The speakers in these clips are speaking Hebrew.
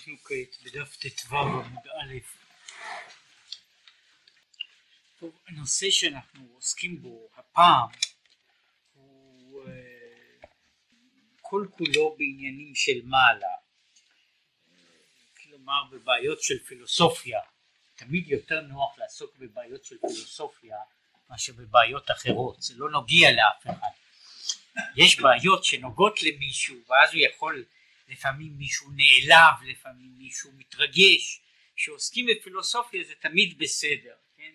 אנחנו כעת בדף ט"ו עמוד א'. טוב, הנושא שאנחנו עוסקים בו הפעם הוא אה, כל כולו בעניינים של מעלה, כלומר בבעיות של פילוסופיה, תמיד יותר נוח לעסוק בבעיות של פילוסופיה מאשר בבעיות אחרות, זה לא נוגע לאף אחד. יש בעיות שנוגעות למישהו ואז הוא יכול לפעמים מישהו נעלב, לפעמים מישהו מתרגש, כשעוסקים בפילוסופיה זה תמיד בסדר, כן,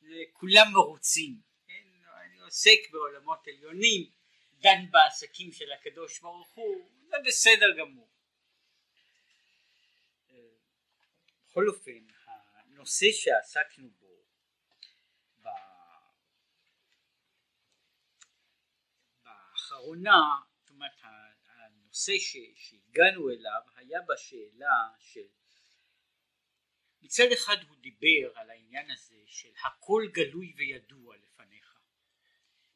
זה כולם מרוצים, כן, אני עוסק בעולמות עליונים, דן בעסקים של הקדוש ברוך הוא, זה בסדר גמור. בכל אופן, הנושא שעסקנו בו באחרונה, זאת אומרת הנושא שהגענו אליו היה בשאלה של מצד אחד הוא דיבר על העניין הזה של הכל גלוי וידוע לפניך.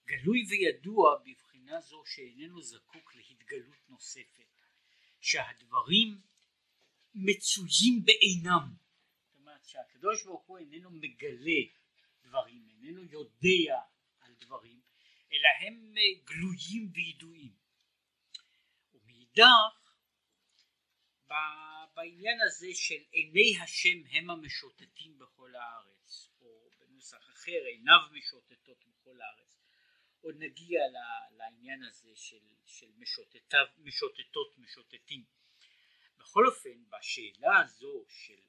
גלוי וידוע בבחינה זו שאיננו זקוק להתגלות נוספת שהדברים מצויים בעינם. זאת אומרת שהקדוש ברוך הוא איננו מגלה דברים איננו יודע על דברים אלא הם גלויים וידועים מאידך בעניין הזה של עיני השם הם המשוטטים בכל הארץ או בנוסח אחר עיניו משוטטות בכל הארץ. עוד נגיע לעניין הזה של, של משוטטיו, משוטטות משוטטים. בכל אופן בשאלה הזו של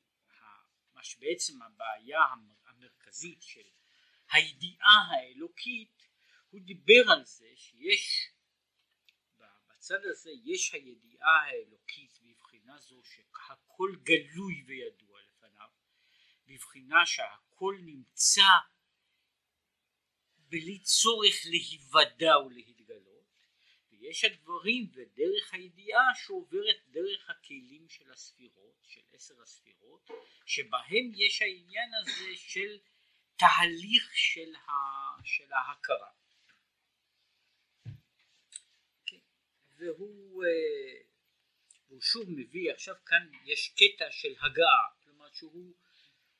מה שבעצם הבעיה המרכזית של הידיעה האלוקית הוא דיבר על זה שיש בצד הזה יש הידיעה האלוקית בבחינה זו שהכל גלוי וידוע לפניו, בבחינה שהכל נמצא בלי צורך להיוודע ולהתגלות, ויש הדברים ודרך הידיעה שעוברת דרך הכלים של הספירות, של עשר הספירות, שבהם יש העניין הזה של תהליך של, ה, של ההכרה. והוא אה, הוא שוב מביא עכשיו כאן יש קטע של הגעה כלומר שהוא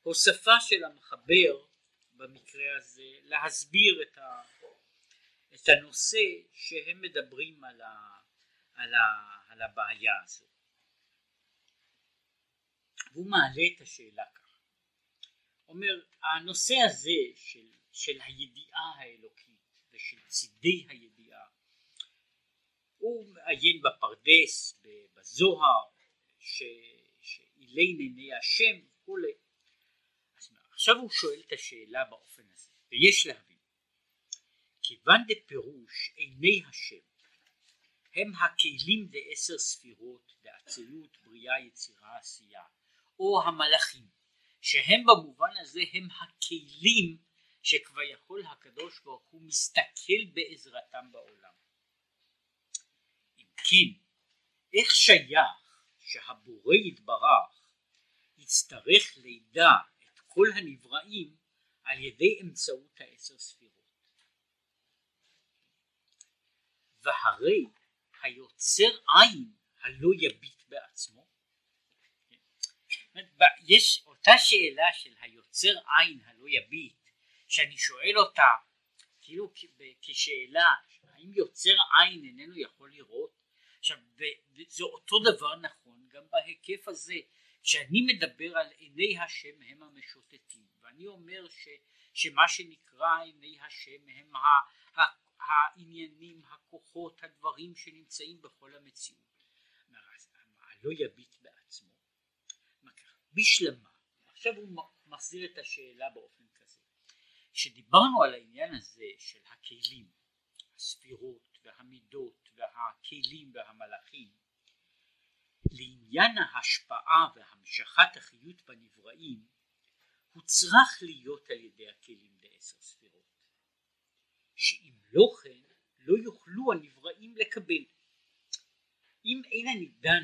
הוספה של המחבר במקרה הזה להסביר את, ה, את הנושא שהם מדברים על, ה, על, ה, על הבעיה הזו. והוא מעלה את השאלה כך. אומר הנושא הזה של, של הידיעה האלוקית ושל צידי הידיעה הוא מעיין בפרדס, בזוהר, שאילן עיני השם וכולי. עכשיו הוא שואל את השאלה באופן הזה, ויש להבין, כיוון דפירוש עיני השם הם הכלים דעשר ספירות, דאצילות, בריאה, יצירה, עשייה, או המלאכים, שהם במובן הזה הם הכלים שכביכול הקדוש ברוך הוא מסתכל בעזרתם בעולם. כן, איך שייך שהבורא יתברך יצטרך לידע את כל הנבראים על ידי אמצעות העשר ספירות. והרי היוצר עין הלא יביט בעצמו. יש אותה שאלה של היוצר עין הלא יביט, שאני שואל אותה כאילו כשאלה האם יוצר עין איננו יכול לראות עכשיו זה אותו דבר נכון גם בהיקף הזה כשאני מדבר על עיני השם הם המשוטטים ואני אומר ש, שמה שנקרא עיני השם הם ה, ה, העניינים, הכוחות, הדברים שנמצאים בכל המציאות. לא יביט בעצמו. בשלמה, עכשיו הוא מחזיר את השאלה באופן כזה. כשדיברנו על העניין הזה של הכלים, הספירות והמידות והכלים והמלאכים. לעניין ההשפעה והמשכת החיות בנבראים הוא צריך להיות על ידי הכלים בעשר ספירות שאם לא כן לא יוכלו הנבראים לקבל. אם אין הנידן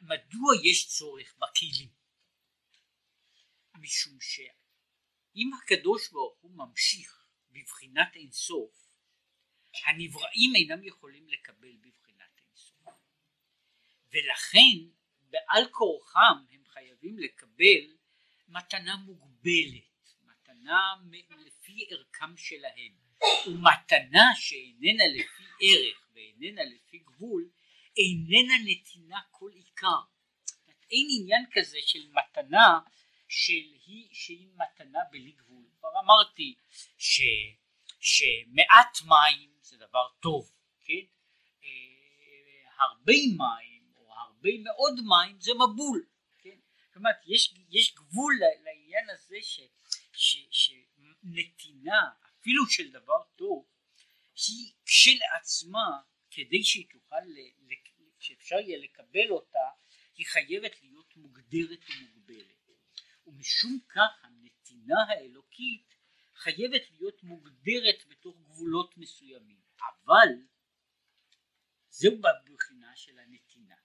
מדוע יש צורך בכלים? משום שאם הקדוש ברוך הוא ממשיך בבחינת אינסוף הנבראים אינם יכולים לקבל בבחינת אינסוף ולכן בעל כורחם הם חייבים לקבל מתנה מוגבלת, מתנה לפי ערכם שלהם, ומתנה שאיננה לפי ערך ואיננה לפי גבול, איננה נתינה כל עיקר. אין עניין כזה של מתנה של היא, שהיא מתנה בלי גבול. כבר אמרתי ש, שמעט מים זה דבר טוב, כן? אה, הרבה מים או הרבה מאוד מים זה מבול, כן? זאת אומרת יש, יש גבול לעניין הזה ש, ש, שנתינה אפילו של דבר טוב היא כשלעצמה כדי שהיא תוכל, שאפשר יהיה לקבל אותה היא חייבת להיות מוגדרת ומוגבלת ומשום כך הנתינה האלוקית חייבת להיות מוגדרת בתוך גבולות מסוימים אבל זהו בבחינה של הנתינה.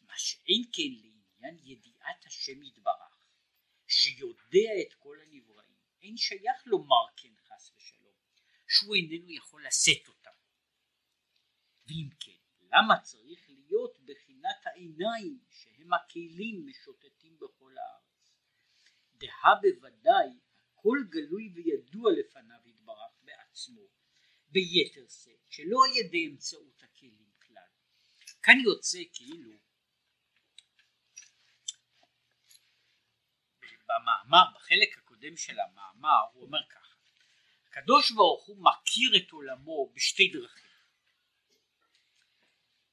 מה שאין כן לעניין ידיעת השם יתברך שיודע את כל הנבראים אין שייך לומר כן חס ושלום שהוא איננו יכול לשאת אותם. ואם כן למה צריך להיות בחינת העיניים שהם הכלים משוטטים בכל הארץ? דהה בוודאי הכל גלוי וידוע לפניו ביתר שאת שלא על ידי אמצעות הכלים כלל. כאן יוצא כאילו במאמר בחלק הקודם של המאמר הוא אומר ככה הקדוש ברוך הוא מכיר את עולמו בשתי דרכים.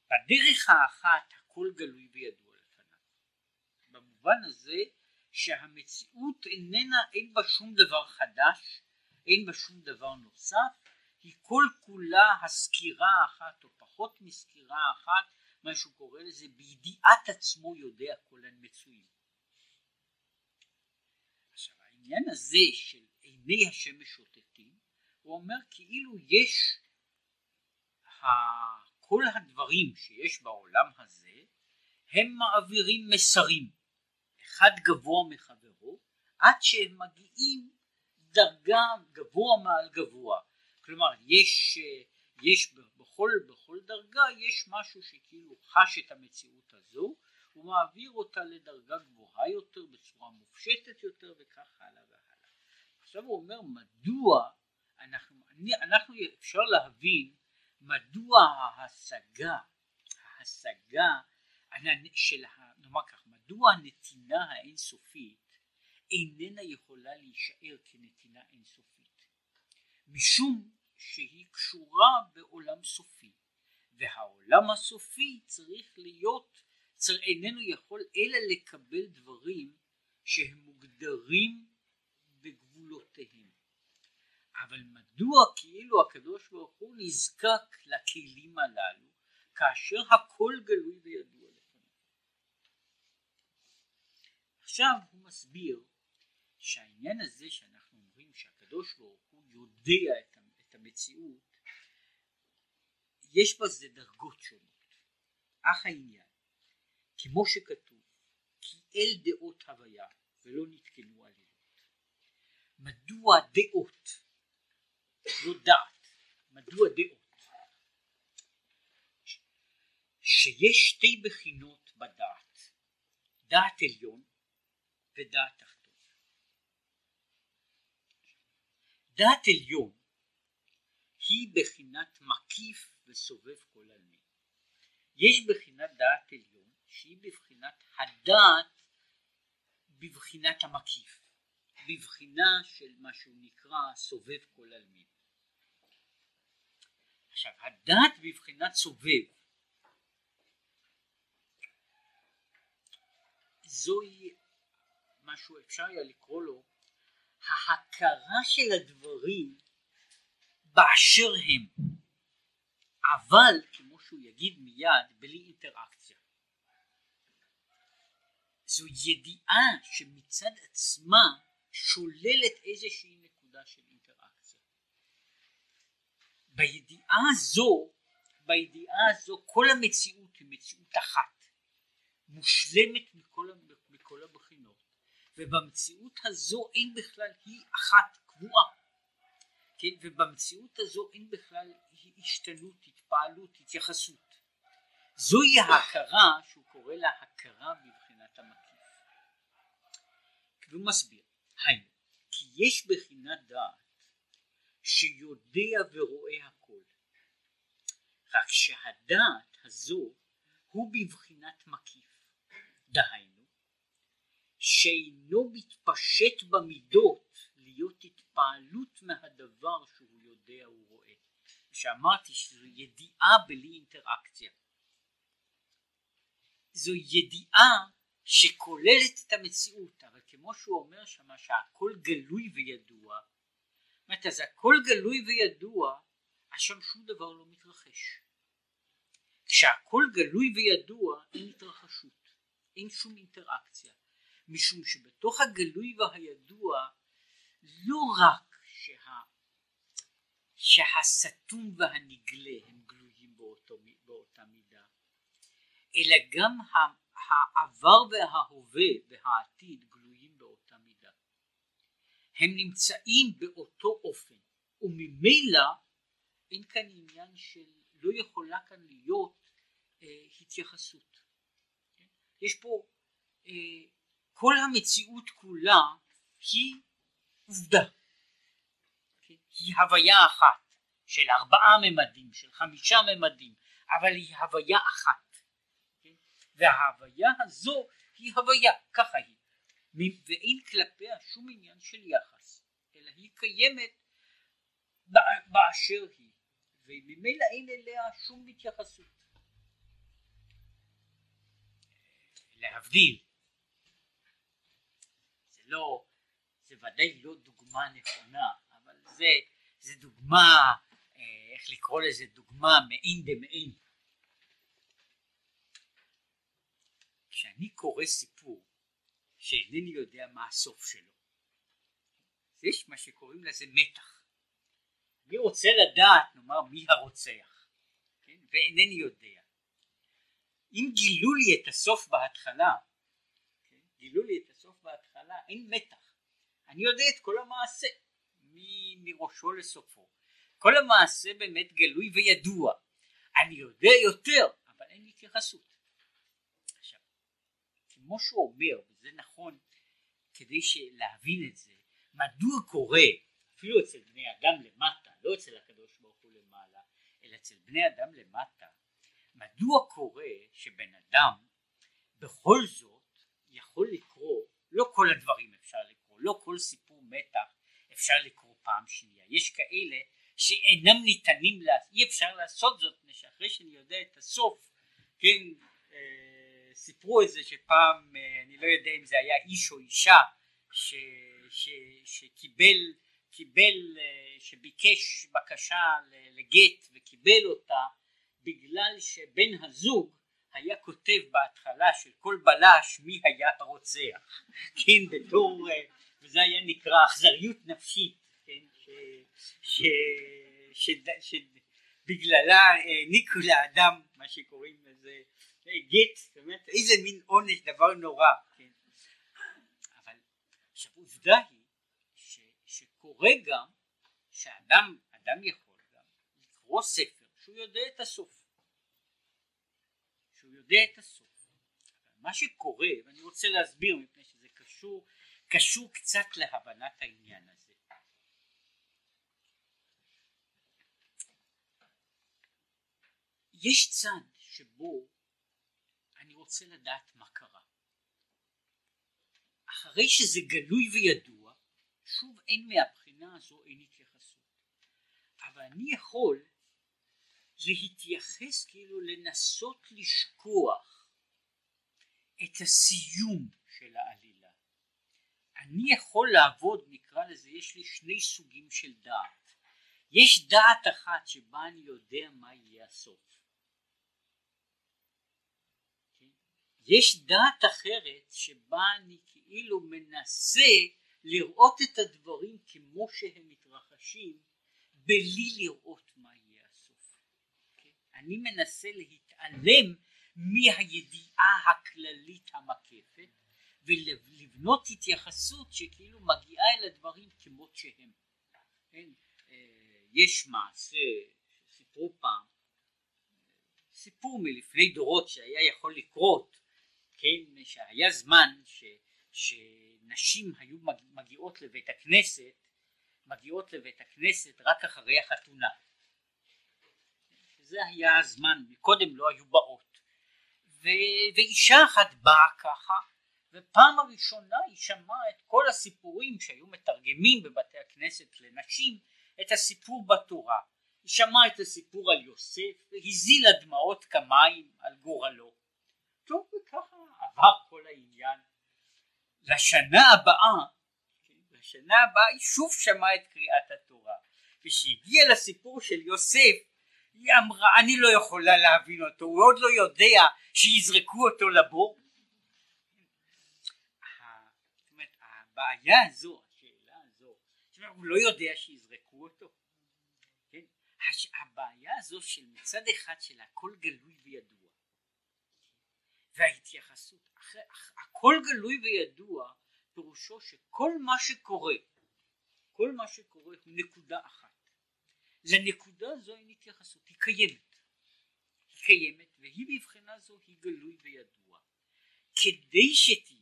בדרך האחת הכל גלוי וידוע לפניו. במובן הזה שהמציאות איננה אין בה שום דבר חדש אין בה שום דבר נוסף היא כל כולה הסקירה האחת או פחות מסקירה אחת מה שהוא קורא לזה בידיעת עצמו יודע כל המצויים. עכשיו העניין הזה של עיני השם משוטטים הוא אומר כאילו יש כל הדברים שיש בעולם הזה הם מעבירים מסרים. אחד גבוה מחברו עד שהם מגיעים דרגה גבוה מעל גבוה כלומר יש, יש בכל, בכל דרגה יש משהו שכאילו חש את המציאות הזו הוא מעביר אותה לדרגה גבוהה יותר בצורה מופשטת יותר וכך הלאה והלאה עכשיו הוא אומר מדוע אנחנו, אנחנו אפשר להבין מדוע ההשגה, ההשגה של, נאמר כך, מדוע הנתינה האינסופית איננה יכולה להישאר כנתינה אינסופית? משום שהיא קשורה בעולם סופי, והעולם הסופי צריך להיות, צריך, איננו יכול אלא לקבל דברים שהם מוגדרים בגבולותיהם. אבל מדוע כאילו הקדוש ברוך הוא נזקק לכלים הללו כאשר הכל גלוי וידוע לפניו. עכשיו הוא מסביר שהעניין הזה שאנחנו אומרים שהקדוש ברוך הוא יודע את המציאות יש בזה דרגות שונות אך העניין כמו שכתוב כי אל דעות הוויה ולא נתקנו עלילות מדוע דעות לא דעת. מדוע דעות? שיש שתי בחינות בדעת, דעת עליון ודעת תחתון. דעת עליון היא בחינת מקיף וסובב כל עלמין. יש בחינת דעת עליון שהיא בבחינת הדעת בבחינת המקיף, בבחינה של מה שהוא נקרא סובב כל עלמין. עכשיו הדת בבחינת סובב זוהי משהו אפשר היה לקרוא לו ההכרה של הדברים באשר הם. אבל כמו שהוא יגיד מיד בלי אינטראקציה. זו ידיעה שמצד עצמה שוללת איזושהי נקודה של בידיעה הזו, בידיעה הזו כל המציאות היא מציאות אחת, מושלמת מכל, מכל הבחינות, ובמציאות הזו אין בכלל היא אחת קבועה, כן? ובמציאות הזו אין בכלל השתנות, התפעלות, התייחסות, זוהי ההכרה שהוא קורא לה הכרה בבחינת המקיף. והוא מסביר, היינו, כי יש בחינת דעת שיודע ורואה הכל, רק שהדעת הזו הוא בבחינת מקיף, דהיינו, שאינו מתפשט במידות להיות התפעלות מהדבר שהוא יודע ורואה. שאמרתי שזו ידיעה בלי אינטראקציה. זו ידיעה שכוללת את המציאות, אבל כמו שהוא אומר שמה שהכל גלוי וידוע, זאת אומרת אז הכל גלוי וידוע, אז שם שום דבר לא מתרחש. כשהכל גלוי וידוע אין התרחשות, אין שום אינטראקציה, משום שבתוך הגלוי והידוע לא רק שה, שהסתום והנגלה הם גלויים באותו, באותה מידה, אלא גם העבר וההווה והעתיד גלויים באותה מידה. הם נמצאים באותו אופן, וממילא אין כאן עניין של לא יכולה כאן להיות אה, התייחסות. כן? יש פה אה, כל המציאות כולה היא עובדה? היא הוויה אחת של ארבעה ממדים, של חמישה ממדים, אבל היא הוויה אחת. וההוויה הזו היא הוויה, ככה היא, ואין כלפיה שום עניין של יחס, אלא היא קיימת באשר היא, וממילא אין אליה שום התייחסות. להבדיל, זה לא, זה ודאי לא דוגמה נכונה, אבל זה, זה דוגמה, אה, איך לקרוא לזה, דוגמה מעין דמעין. כשאני קורא סיפור שאינני יודע מה הסוף שלו, יש מה שקוראים לזה מתח. אני רוצה לדעת, נאמר, מי הרוצח, כן? ואינני יודע. אם גילו לי את הסוף בהתחלה, כן? גילו לי את הסוף בהתחלה, אין מתח. אני יודע את כל המעשה, מראשו לסופו. כל המעשה באמת גלוי וידוע. אני יודע יותר, אבל אין התייחסות. עכשיו, כמו שהוא אומר, וזה נכון כדי להבין את זה, מדוע קורה, אפילו אצל בני אדם למטה, לא אצל הקדוש ברוך הוא למעלה, אלא אצל בני אדם למטה, מדוע קורה שבן אדם בכל זאת יכול לקרוא, לא כל הדברים לא כל סיפור מתח אפשר לקרוא פעם שנייה, יש כאלה שאינם ניתנים, אי אפשר לעשות זאת, מפני שאחרי שאני יודע את הסוף, כן, אה, סיפרו את זה שפעם, אה, אני לא יודע אם זה היה איש או אישה, ש, ש, שקיבל, קיבל, אה, שביקש בקשה לגט וקיבל אותה, בגלל שבן הזוג היה כותב בהתחלה של כל בלש מי היה הרוצח, כן, בתור, אה, וזה היה נקרא אכזריות נפשית, כן, שבגללה העניקו לאדם מה שקוראים לזה אה, גט, זאת אומרת איזה מין עונש, דבר נורא, כן. אבל עכשיו עובדה היא ש, שקורה גם שאדם, אדם יכול גם לקרוא ספר שהוא יודע את הסוף. שהוא יודע את הסוף. מה שקורה, ואני רוצה להסביר מפני שזה קשור, קשור קצת להבנת העניין הזה. יש צד שבו אני רוצה לדעת מה קרה. אחרי שזה גלוי וידוע, שוב אין מהבחינה הזו אין התייחסות. אבל אני יכול להתייחס כאילו לנסות לשכוח את הסיום של העלילה. אני יכול לעבוד, נקרא לזה, יש לי שני סוגים של דעת. יש דעת אחת שבה אני יודע מה יהיה הסוף. יש דעת אחרת שבה אני כאילו מנסה לראות את הדברים כמו שהם מתרחשים בלי לראות מה יהיה. אני מנסה להתעלם מהידיעה הכללית המקפת ולבנות התייחסות שכאילו מגיעה אל הדברים כמות שהם. כן? אה, יש מעשה שסיפרו פעם, סיפור מלפני דורות שהיה יכול לקרות, כן, שהיה זמן ש, שנשים היו מגיעות לבית הכנסת, מגיעות לבית הכנסת רק אחרי החתונה. זה היה הזמן, קודם לא היו באות. ו, ואישה אחת באה ככה, ופעם הראשונה היא שמעה את כל הסיפורים שהיו מתרגמים בבתי הכנסת לנשים, את הסיפור בתורה. היא שמעה את הסיפור על יוסף והזילה דמעות כמים על גורלו. טוב וככה עבר כל העניין. לשנה הבאה, כן, לשנה הבאה היא שוב שמעה את קריאת התורה. וכשהגיעה לסיפור של יוסף היא אמרה אני לא יכולה להבין אותו, הוא עוד לא יודע שיזרקו אותו לבור. הבעיה הזו, השאלה הזו, הוא לא יודע שיזרקו אותו. הבעיה הזו של מצד אחד של הכל גלוי וידוע וההתייחסות אחרי, הכל גלוי וידוע פירושו שכל מה שקורה כל מה שקורה הוא נקודה אחת. לנקודה זו אין התייחסות היא קיימת. היא קיימת והיא מבחינה זו היא גלוי וידוע. כדי שתהיה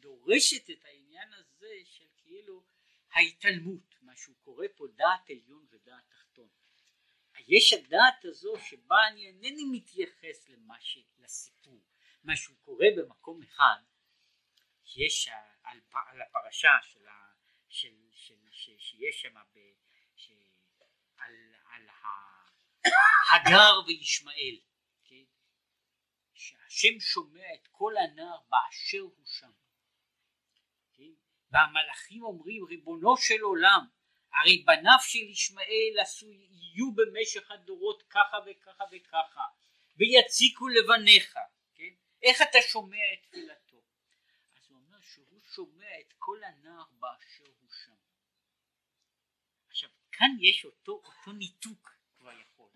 דורשת את העניין הזה של כאילו ההתעלמות מה שהוא קורא פה דעת עליון ודעת תחתון. יש הדעת הזו שבה אני אינני מתייחס למה ש... לסיפור, מה שהוא קורא במקום אחד, יש על, על הפרשה של, ה, של, של, של שיש שם ב, ש, על, על הגר וישמעאל, כן? שהשם שומע את כל הנער באשר הוא שם? והמלאכים אומרים ריבונו של עולם הרי בניו של ישמעאל עשו יהיו במשך הדורות ככה וככה וככה ויציקו לבניך כן? איך אתה שומע את תפילתו אז הוא אומר שהוא שומע את כל הנער באשר הוא שם עכשיו כאן יש אותו, אותו ניתוק כבר יכול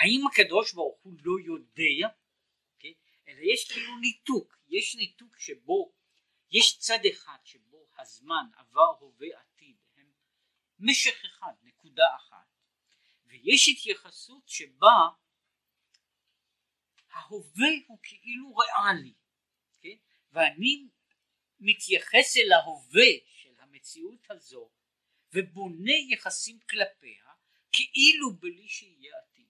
האם הקדוש ברוך הוא לא יודע כן? אלא יש כאילו ניתוק יש ניתוק שבו יש צד אחד שבו הזמן עבר הווה עתיד משך אחד, נקודה אחת, ויש התייחסות שבה ההווה הוא כאילו ריאלי, כן? ואני מתייחס אל ההווה של המציאות הזו ובונה יחסים כלפיה כאילו בלי שיהיה עתיד.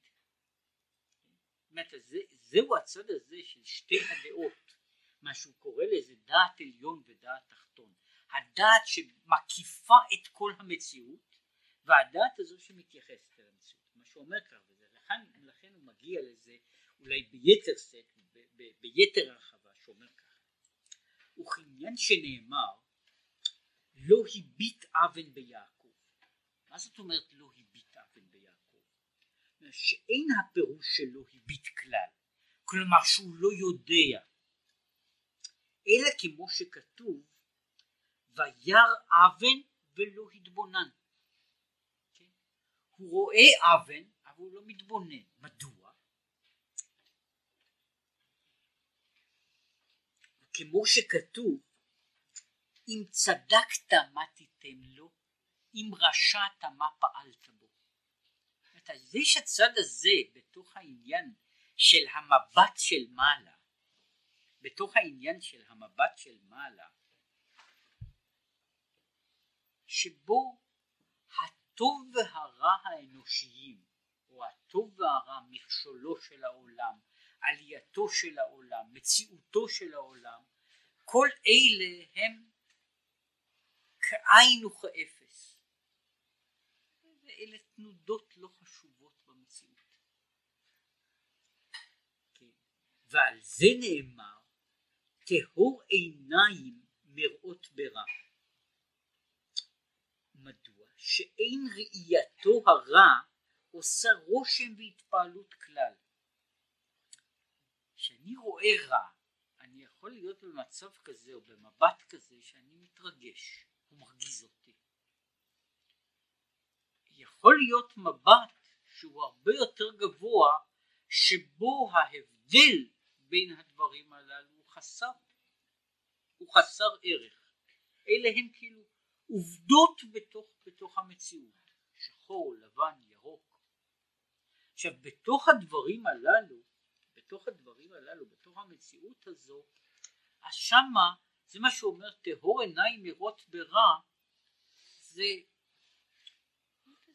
זאת זה, זהו הצד הזה של שתי הדעות, מה שהוא קורא לזה דעת עליון ודעת תחתון. הדעת שמקיפה את כל המציאות והדעת הזו שמתייחסת אל המציאות. מה שאומר כך וזה לכן, הוא מגיע לזה אולי ביתר סט ב, ב, ביתר הרחבה שאומר ככה וכעניין שנאמר לא הביט אבן ביעקב. מה זאת אומרת לא הביט אבן ביעקב? שאין הפירוש שלא הביט כלל. כלומר שהוא לא יודע. אלא כמו שכתוב וירא אבן ולא התבונן. כן? הוא רואה אבן אבל הוא לא מתבונן. מדוע? כמו שכתוב אם צדקת מה תיתן לו אם רשעת מה פעלת בו. אז יש הצד הזה בתוך העניין של המבט של מעלה בתוך העניין של המבט של מעלה שבו הטוב והרע האנושיים או הטוב והרע מכשולו של העולם עלייתו של העולם מציאותו של העולם כל אלה הם כאין וכאפס ואלה תנודות לא חשובות במציאות כן. ועל זה נאמר טהור עיניים מראות ברע? שאין ראייתו הרע עושה רושם והתפעלות כלל. כשאני רואה רע, אני יכול להיות במצב כזה או במבט כזה שאני מתרגש, הוא מרגיז אותי. יכול להיות מבט שהוא הרבה יותר גבוה, שבו ההבדל בין הדברים הללו הוא חסר, הוא חסר ערך. אלה הם כאילו עובדות בתוך, בתוך המציאות, שחור, לבן, ירוק, עכשיו בתוך הדברים הללו, בתוך הדברים הללו, בתוך המציאות הזו, אז שמה זה מה שאומר טהור עיניים מראות ברע, זה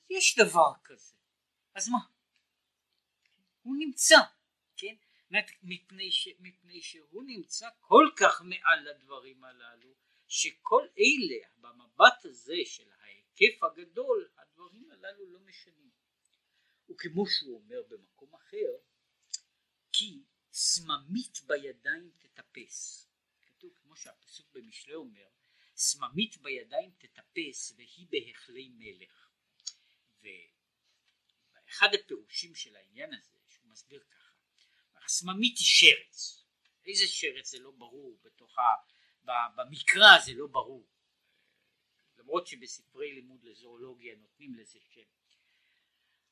יש דבר כזה, אז מה? הוא נמצא, כן? מפני, ש, מפני שהוא נמצא כל כך מעל הדברים הללו, שכל אלה במבט הזה של ההיקף הגדול, הדברים הללו לא משנים. וכמו שהוא אומר במקום אחר, כי סממית בידיים תטפס. כתוב כמו שהפסוק במשלי אומר, סממית בידיים תטפס והיא בהחלי מלך. ואחד הפירושים של העניין הזה, שהוא מסביר ככה, הסממית היא שרץ. איזה שרץ זה לא ברור בתוך ה... במקרא זה לא ברור. למרות שבספרי לימוד לזואולוגיה נותנים לזה שם.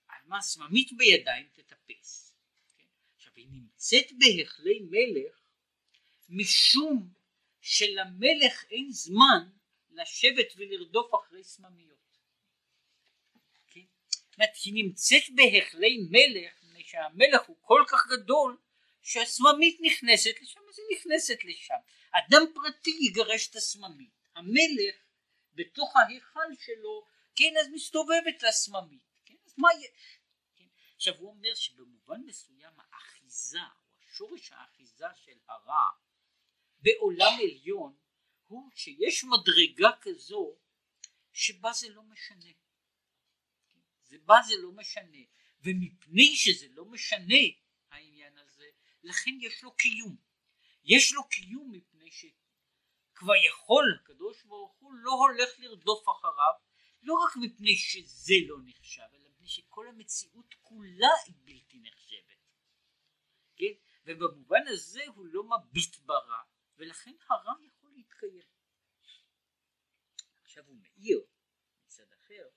על מה סממית בידיים תטפס. כן? עכשיו היא נמצאת בהחלי מלך משום שלמלך אין זמן לשבת ולרדוף אחרי סממיות. כן? זאת אומרת היא נמצאת בהחלי מלך מפני שהמלך הוא כל כך גדול שהסממית נכנסת לשם אז היא נכנסת לשם. אדם פרטי יגרש את הסממית. המלך בתוך ההיכל שלו כן אז מסתובבת לסממית. כן? אז מה יהיה? כן? עכשיו הוא אומר שבמובן מסוים האחיזה או השורש האחיזה של הרע בעולם עליון הוא שיש מדרגה כזו שבה זה לא משנה. זה בה זה לא משנה. ומפני שזה לא משנה לכן יש לו קיום. יש לו קיום מפני שכבר יכול הקדוש ברוך הוא לא הולך לרדוף אחריו, לא רק מפני שזה לא נחשב, אלא מפני שכל המציאות כולה היא בלתי נחשבת. כן? ובמובן הזה הוא לא מביט ברע, ולכן הרע יכול להתקיים. עכשיו הוא מאיר מצד אחר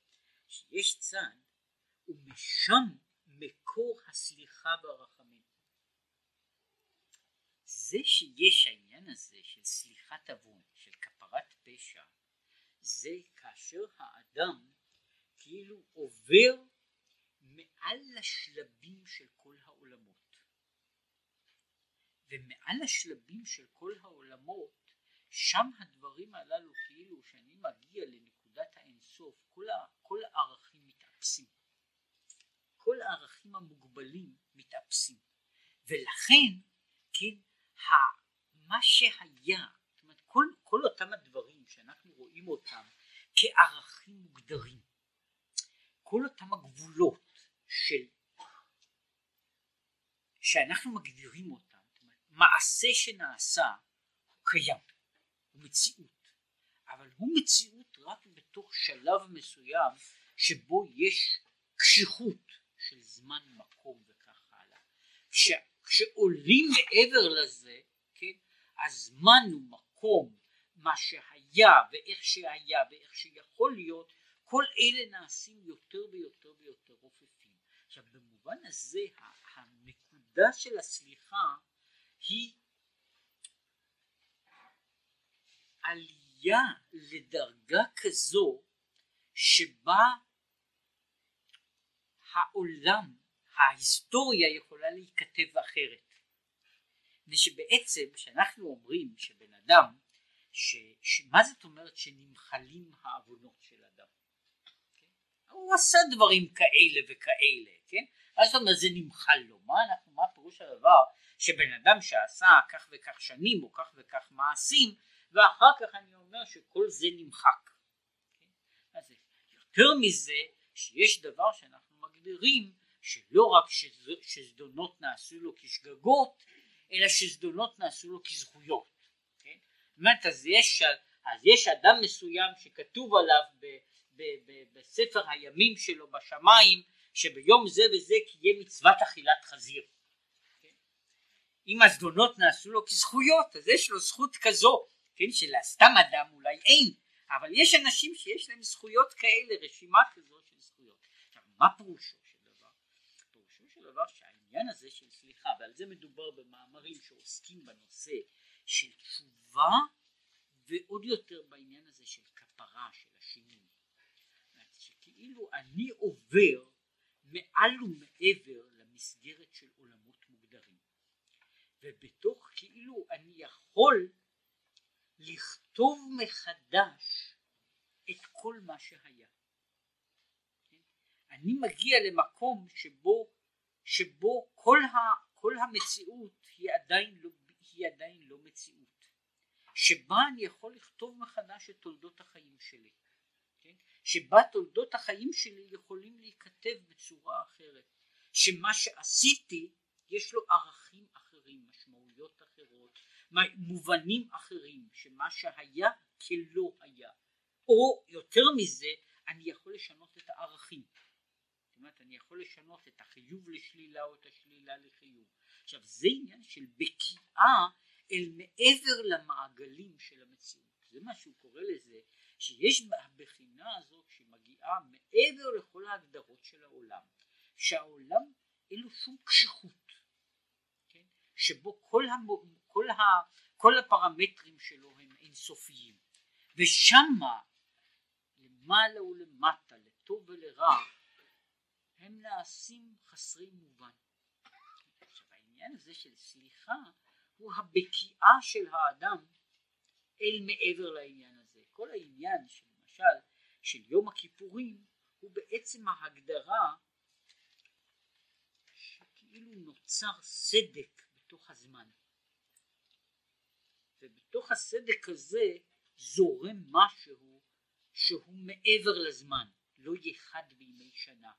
שיש צד ומשם מקור הסליחה והרחמים. זה שיש העניין הזה של סליחת עוון, של כפרת פשע, זה כאשר האדם כאילו עובר מעל לשלבים של כל העולמות. ומעל השלבים של כל העולמות, שם הדברים הללו כאילו שאני מגיע לנקודת האינסוף, כל, ה, כל הערכים מתאפסים. כל הערכים המוגבלים מתאפסים. ולכן, כן, מה שהיה, זאת אומרת, כל, כל אותם הדברים שאנחנו רואים אותם כערכים מוגדרים, כל אותם הגבולות של, שאנחנו מגדירים אותם, מעשה שנעשה הוא קיים, הוא מציאות, אבל הוא מציאות רק בתוך שלב מסוים שבו יש קשיחות של זמן, מקום וכך הלאה. כש, כשעולים מעבר לזה, כן, הזמן ומקום, מה שהיה ואיך שהיה ואיך שיכול להיות, כל אלה נעשים יותר ויותר ויותר רופפים. עכשיו במובן הזה הנקודה של הסליחה היא עלייה לדרגה כזו שבה העולם, ההיסטוריה יכולה להיכתב אחרת. מפני שבעצם כשאנחנו אומרים שבן אדם, ש, שמה זאת אומרת שנמחלים העוונות של אדם? כן? הוא עשה דברים כאלה וכאלה, כן? מה זאת אומרת זה נמחל לו? מה, אנחנו, מה פירוש הדבר שבן אדם שעשה כך וכך שנים או כך וכך מעשים ואחר כך אני אומר שכל זה נמחק. כן? אז יותר מזה שיש דבר שאנחנו מגדירים שלא רק שזדונות נעשו לו כשגגות אלא שזדונות נעשו לו כזכויות. כן? זאת אומרת אז יש, אז יש אדם מסוים שכתוב עליו ב, ב, ב, בספר הימים שלו בשמיים שביום זה וזה קיים מצוות אכילת חזיר. אם הזדונות נעשו לו כזכויות אז יש לו זכות כזו כן שלסתם אדם אולי אין אבל יש אנשים שיש להם זכויות כאלה רשימה כזו של זכויות עכשיו מה פירושו דבר שהעניין הזה של סליחה ועל זה מדובר במאמרים שעוסקים בנושא של תשובה ועוד יותר בעניין הזה של כפרה של השינוי שכאילו אני עובר מעל ומעבר למסגרת של עולמות מוגדרים ובתוך כאילו אני יכול לכתוב מחדש את כל מה שהיה. אני מגיע למקום שבו, שבו כל, ה, כל המציאות היא עדיין, לא, היא עדיין לא מציאות, שבה אני יכול לכתוב מחדש את תולדות החיים שלי, כן? שבה תולדות החיים שלי יכולים להיכתב בצורה אחרת, שמה שעשיתי יש לו ערכים אחרים, משמעויות אחרות, מובנים אחרים, שמה שהיה כלא היה, או יותר מזה אני יכול לשנות את הערכים, אומרת אני יכול לשנות את החיוב לשלילה או את השלילה לחיוב, עכשיו זה עניין של בקיאה אל מעבר למעגלים של המציאות, זה מה שהוא קורא לזה, שיש הבחינה הזאת שמגיעה מעבר לכל ההגדרות של העולם, שהעולם אין לו שום קשיחות, כן? שבו כל, המו, כל, ה, כל הפרמטרים שלו הם אינסופיים, ושמה למעלה ולמטה, לטוב ולרע, הם נעשים חסרי מובן. עכשיו העניין הזה של סליחה הוא הבקיעה של האדם אל מעבר לעניין הזה. כל העניין שלמשל של יום הכיפורים הוא בעצם ההגדרה שכאילו נוצר סדק בתוך הזמן. ובתוך הסדק הזה זורם משהו שהוא מעבר לזמן, לא יחד בימי שנה.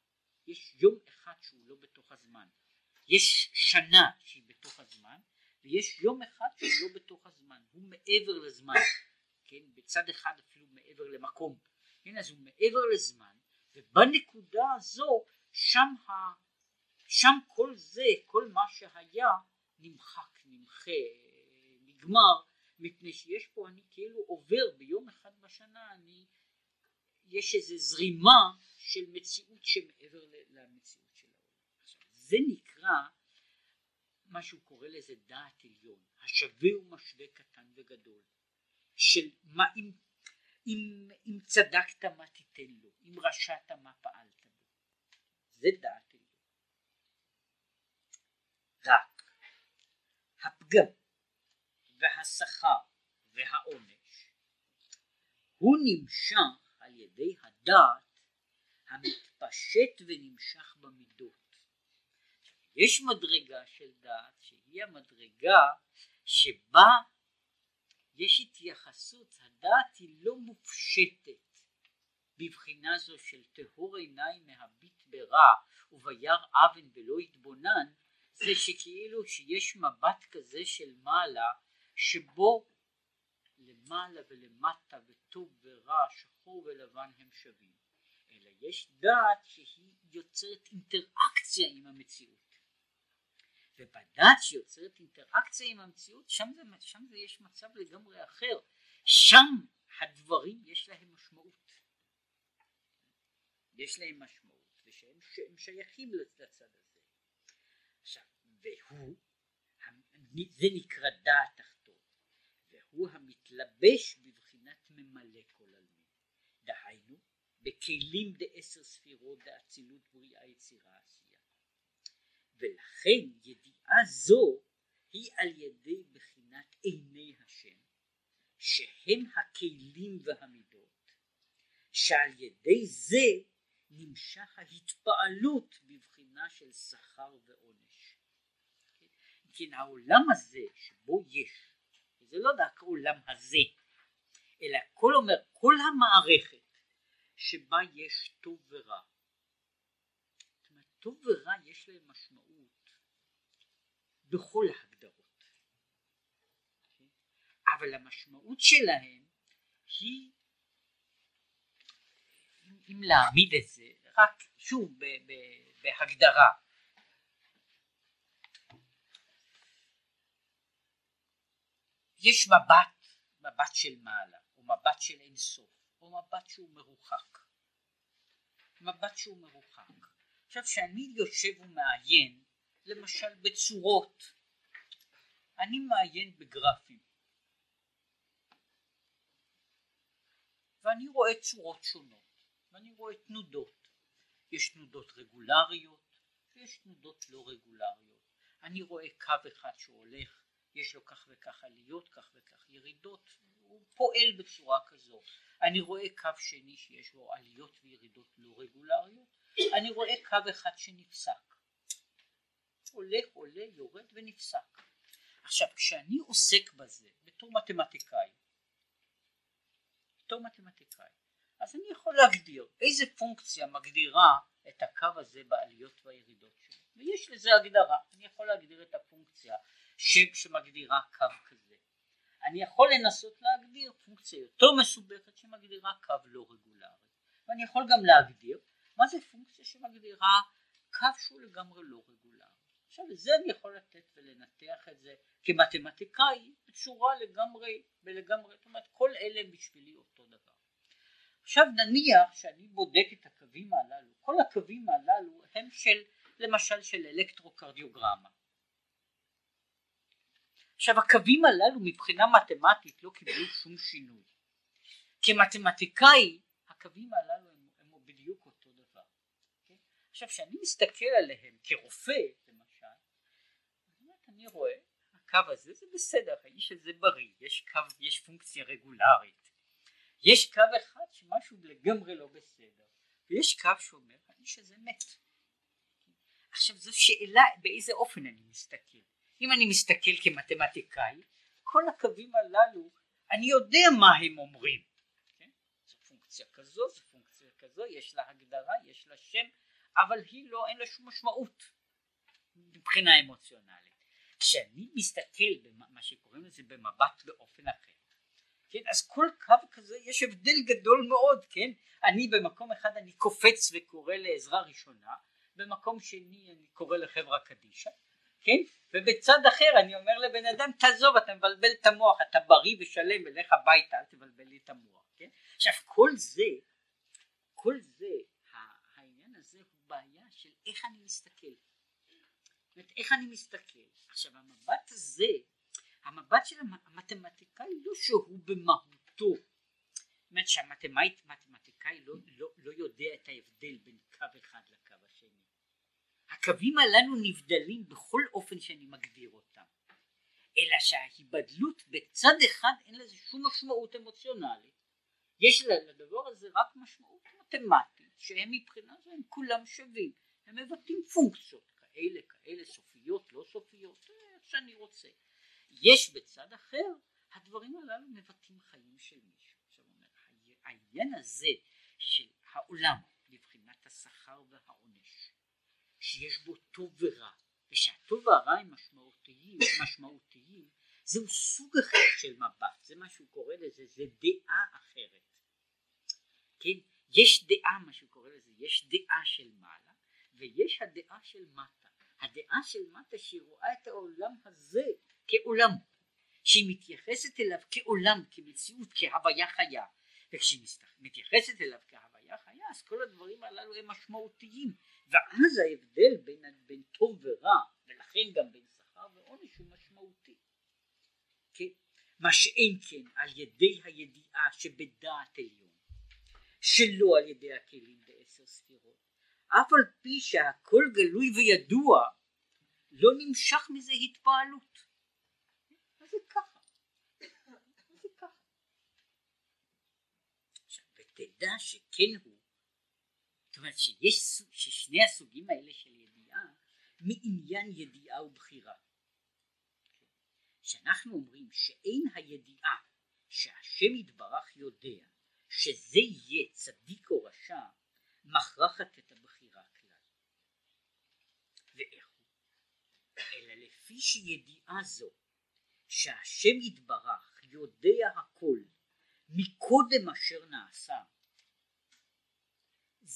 יש יום אחד שהוא לא בתוך הזמן. יש שנה שהיא בתוך הזמן, ויש יום אחד שהוא לא בתוך הזמן, הוא מעבר לזמן, כן, בצד אחד אפילו מעבר למקום, כן, אז הוא מעבר לזמן, ובנקודה הזו, שם, ה, שם כל זה, כל מה שהיה, נמחק, נמחה, נגמר, מפני שיש פה, אני כאילו עובר ביום אחד בשנה, אני, יש איזו זרימה של מציאות שמעבר למציאות של העולם. עכשיו, זה נקרא מה שהוא קורא לזה דעת עליון, השווה ומשווה קטן וגדול, של מה אם, אם, אם צדקת מה תיתן לו, אם רשעת מה פעלת בו, זה דעת עליון. רק הפגם והשכר והעונש הוא נמשך ידי הדעת המתפשט ונמשך במידות. יש מדרגה של דעת שהיא המדרגה שבה יש התייחסות, הדעת היא לא מופשטת בבחינה זו של טהור עיניים מהביט ברע ובירא אבן ולא יתבונן, זה שכאילו שיש מבט כזה של מעלה שבו למעלה ולמטה וטוב ורע, שחור ולבן הם שווים, אלא יש דעת שהיא יוצרת אינטראקציה עם המציאות. ובדת שיוצרת אינטראקציה עם המציאות, שם, זה, שם זה יש מצב לגמרי אחר. שם הדברים יש להם משמעות. יש להם משמעות, ושהם שייכים לצד הזה. עכשיו, והוא, זה נקרא דעת תחתון, והוא המתלבש בבחינת ממלא כל עלמין. דהיינו, בכלים דעשר ספירות דאצילות בריאה יצירה עשייה. ולכן ידיעה זו היא על ידי בחינת עיני השם שהם הכלים והמידות שעל ידי זה נמשך ההתפעלות בבחינה של שכר ועונש. כן, העולם הזה שבו יש, זה לא רק העולם הזה, אלא כל אומר, כל המערכת שבה יש טוב ורע. זאת אומרת, טוב ורע יש להם משמעות בכל ההגדרות. אבל המשמעות שלהם היא, אם להעמיד את זה, רק שוב בהגדרה, יש מבט, מבט של מעלה, או מבט של אינסוף, או מבט שהוא מרוחק. מבט שהוא מרוחק. עכשיו כשאני יושב ומעיין, למשל בצורות, אני מעיין בגרפים, ואני רואה צורות שונות, ואני רואה תנודות. יש תנודות רגולריות ויש תנודות לא רגולריות. אני רואה קו אחד שהולך, יש לו כך וכך עליות, כך וכך ירידות, הוא פועל בצורה כזו. אני רואה קו שני שיש בו עליות וירידות לא רגולריות, אני רואה קו אחד שנפסק. הולך, עולה, יורד ונפסק. עכשיו כשאני עוסק בזה בתור מתמטיקאי, בתור מתמטיקאי, אז אני יכול להגדיר איזה פונקציה מגדירה את הקו הזה בעליות והירידות שלו, ויש לזה הגדרה, אני יכול להגדיר את הפונקציה שמגדירה קו כזה. אני יכול לנסות להגדיר פונקציה יותר מסובכת שמגדירה קו לא רגולרי, ואני יכול גם להגדיר מה זה פונקציה שמגדירה קו שהוא לגמרי לא רגולרי. עכשיו לזה אני יכול לתת ולנתח את זה כמתמטיקאי בצורה לגמרי ולגמרי, זאת אומרת כל אלה בשבילי אותו דבר. עכשיו נניח שאני בודק את הקווים הללו, כל הקווים הללו הם של למשל של אלקטרוקרדיוגרמה. עכשיו הקווים הללו מבחינה מתמטית לא קיבלו שום שינוי. כמתמטיקאי הקווים הללו הם, הם בדיוק אותו דבר. כן? עכשיו כשאני מסתכל עליהם כרופא למשל, אני רואה הקו הזה זה בסדר, האיש הזה בריא, יש קו, יש פונקציה רגולרית, יש קו אחד שמשהו לגמרי לא בסדר, ויש קו שאומר האיש הזה מת. עכשיו זו שאלה באיזה אופן אני מסתכל. אם אני מסתכל כמתמטיקאי, כל הקווים הללו, אני יודע מה הם אומרים. כן? זו פונקציה כזו, זו פונקציה כזו, יש לה הגדרה, יש לה שם, אבל היא לא, אין לה שום משמעות מבחינה אמוציונלית. כשאני מסתכל במה שקוראים לזה במבט באופן אחר, כן, אז כל קו כזה יש הבדל גדול מאוד, כן, אני במקום אחד אני קופץ וקורא לעזרה ראשונה, במקום שני אני קורא לחברה קדישא, כן, ובצד אחר אני אומר לבן אדם תעזוב אתה מבלבל את המוח, אתה בריא ושלם ולך הביתה אל תבלבל לי את המוח, כן, עכשיו כל זה, כל זה, העניין הזה הוא בעיה של איך אני מסתכל, זאת איך אני מסתכל, עכשיו המבט הזה המבט של המתמטיקאי לא שהוא במהותו, זאת אומרת שהמתמטיקאי לא, לא, לא יודע את ההבדל בין קו אחד לקו. הקווים הללו נבדלים בכל אופן שאני מגדיר אותם, אלא שההיבדלות בצד אחד אין לזה שום משמעות אמוציונלית, יש לדבר הזה רק משמעות מתמטית, שהם מבחינה זו הם כולם שווים, הם מבטאים פונקציות כאלה, כאלה, סופיות, לא סופיות, איך שאני רוצה. יש בצד אחר, הדברים הללו מבטאים חיים של מישהו. עכשיו אומר, העניין הזה של העולם לבחינת השכר והעונש, שיש בו טוב ורע, ושהטוב והרע הם משמעותיים, משמעותיים, זהו סוג אחר של מבט, זה מה שהוא קורא לזה, זה דעה אחרת. כן, יש דעה, מה שהוא קורא לזה, יש דעה של מעלה, ויש הדעה של מטה. הדעה של מטה שהיא רואה את העולם הזה כעולם, שהיא מתייחסת אליו כעולם, כמציאות, כהוויה חיה, וכשהיא מתייחסת אליו כהוויה אז כל הדברים הללו הם משמעותיים, ואז ההבדל בין, בין טוב ורע, ולכן גם בין שכר ועונש הוא משמעותי. כן? מה שאין כן על ידי הידיעה שבדעת עליון, שלא על ידי הכלים בעשר ספירות, אף על פי שהכל גלוי וידוע, לא נמשך מזה התפעלות. ותדע שכן הוא, זאת אומרת שיש, ששני הסוגים האלה של ידיעה, מעניין ידיעה ובחירה. כשאנחנו אומרים שאין הידיעה שהשם יתברך יודע שזה יהיה צדיק או רשע, מכרחת את הבחירה כלל. ואיך הוא? אלא לפי שידיעה זו שהשם יתברך יודע הכל מקודם אשר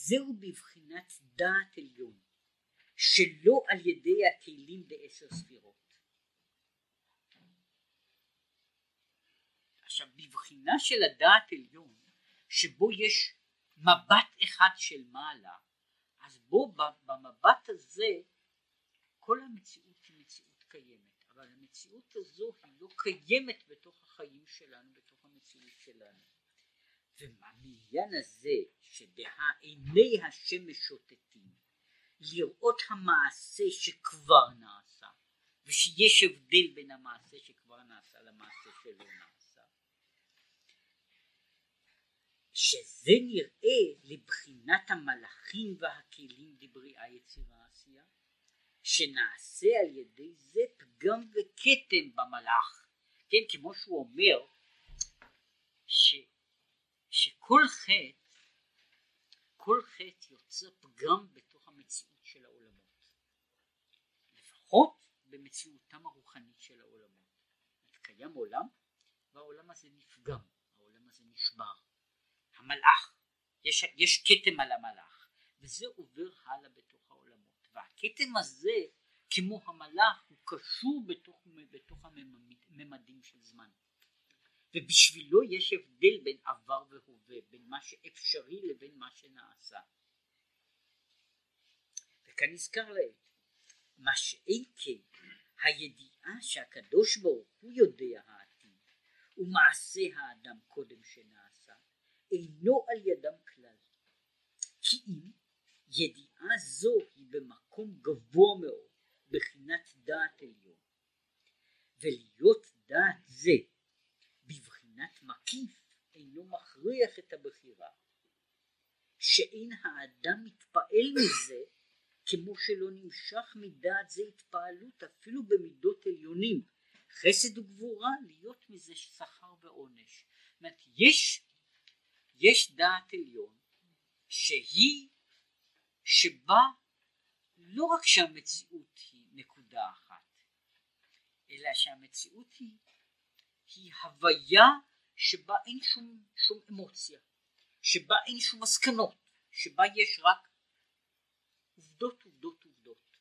זהו בבחינת דעת עליון שלא על ידי הכלים בעשר ספירות. עכשיו בבחינה של הדעת עליון שבו יש מבט אחד של מעלה אז בו במבט הזה כל המציאות היא מציאות קיימת אבל המציאות הזו היא לא קיימת בתוך החיים שלנו, בתוך המציאות שלנו. ומעניין הזה שבעיני השם משוטטים לראות המעשה שכבר נעשה ושיש הבדל בין המעשה שכבר נעשה למעשה שלא נעשה. שזה נראה לבחינת המלאכים והכלים לבריאה יצירה עשייה שנעשה על ידי זה פגם וכתם במלאך. כן כמו שהוא אומר ש, שכל חטא כל חטא יוצר פגם בתוך המציאות של העולמות. לפחות במציאותם הרוחנית של העולמות. קיים עולם והעולם הזה נפגם העולם הזה נשבר. המלאך יש, יש כתם על המלאך וזה עובר הלאה בתוך העולמות. והכתם הזה כמו המלאך הוא קשור בתוך, בתוך הממדים של זמן ובשבילו יש הבדל בין עבר והווה, בין מה שאפשרי לבין מה שנעשה. וכאן נזכר לעת, מה שאין כן, הידיעה שהקדוש ברוך הוא יודע העתיד, ומעשה האדם קודם שנעשה, אינו על ידם כלל. כי אם ידיעה זו היא במקום גבוה מאוד, בחינת דעת עליון, ולהיות דעת זה מקיף אינו מכריח את הבחירה שאין האדם מתפעל מזה כמו שלא נמשך מדעת זה התפעלות אפילו במידות עליונים חסד וגבורה להיות מזה שכר ועונש. זאת אומרת יש, יש דעת עליון שהיא שבה לא רק שהמציאות היא נקודה אחת אלא שהמציאות היא היא הוויה שבה אין שום, שום אמוציה, שבה אין שום מסקנות, שבה יש רק עובדות עובדות עובדות.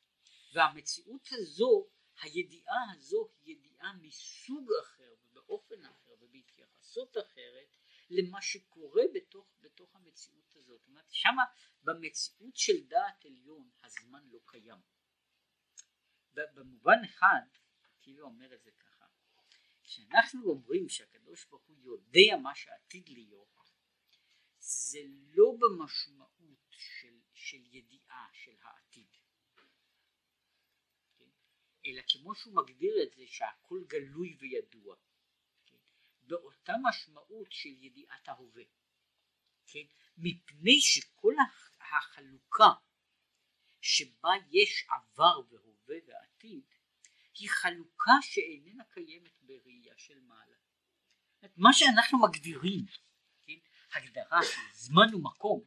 והמציאות הזו, הידיעה הזו היא ידיעה מסוג אחר ובאופן אחר ובהתייחסות אחרת למה שקורה בתוך, בתוך המציאות הזאת. זאת אומרת, שמה במציאות של דעת עליון הזמן לא קיים. במובן אחד, כאילו אומר את זה ככה, כשאנחנו אומרים שהקדוש ברוך הוא יודע מה שעתיד להיות זה לא במשמעות של, של ידיעה של העתיד כן? אלא כמו שהוא מגדיר את זה שהכל גלוי וידוע כן? באותה משמעות של ידיעת ההווה כן? מפני שכל החלוקה שבה יש עבר והווה ועתיד היא חלוקה שאיננה קיימת בראייה של מעלה. מה שאנחנו מגדירים, כן, הגדרה של זמן ומקום,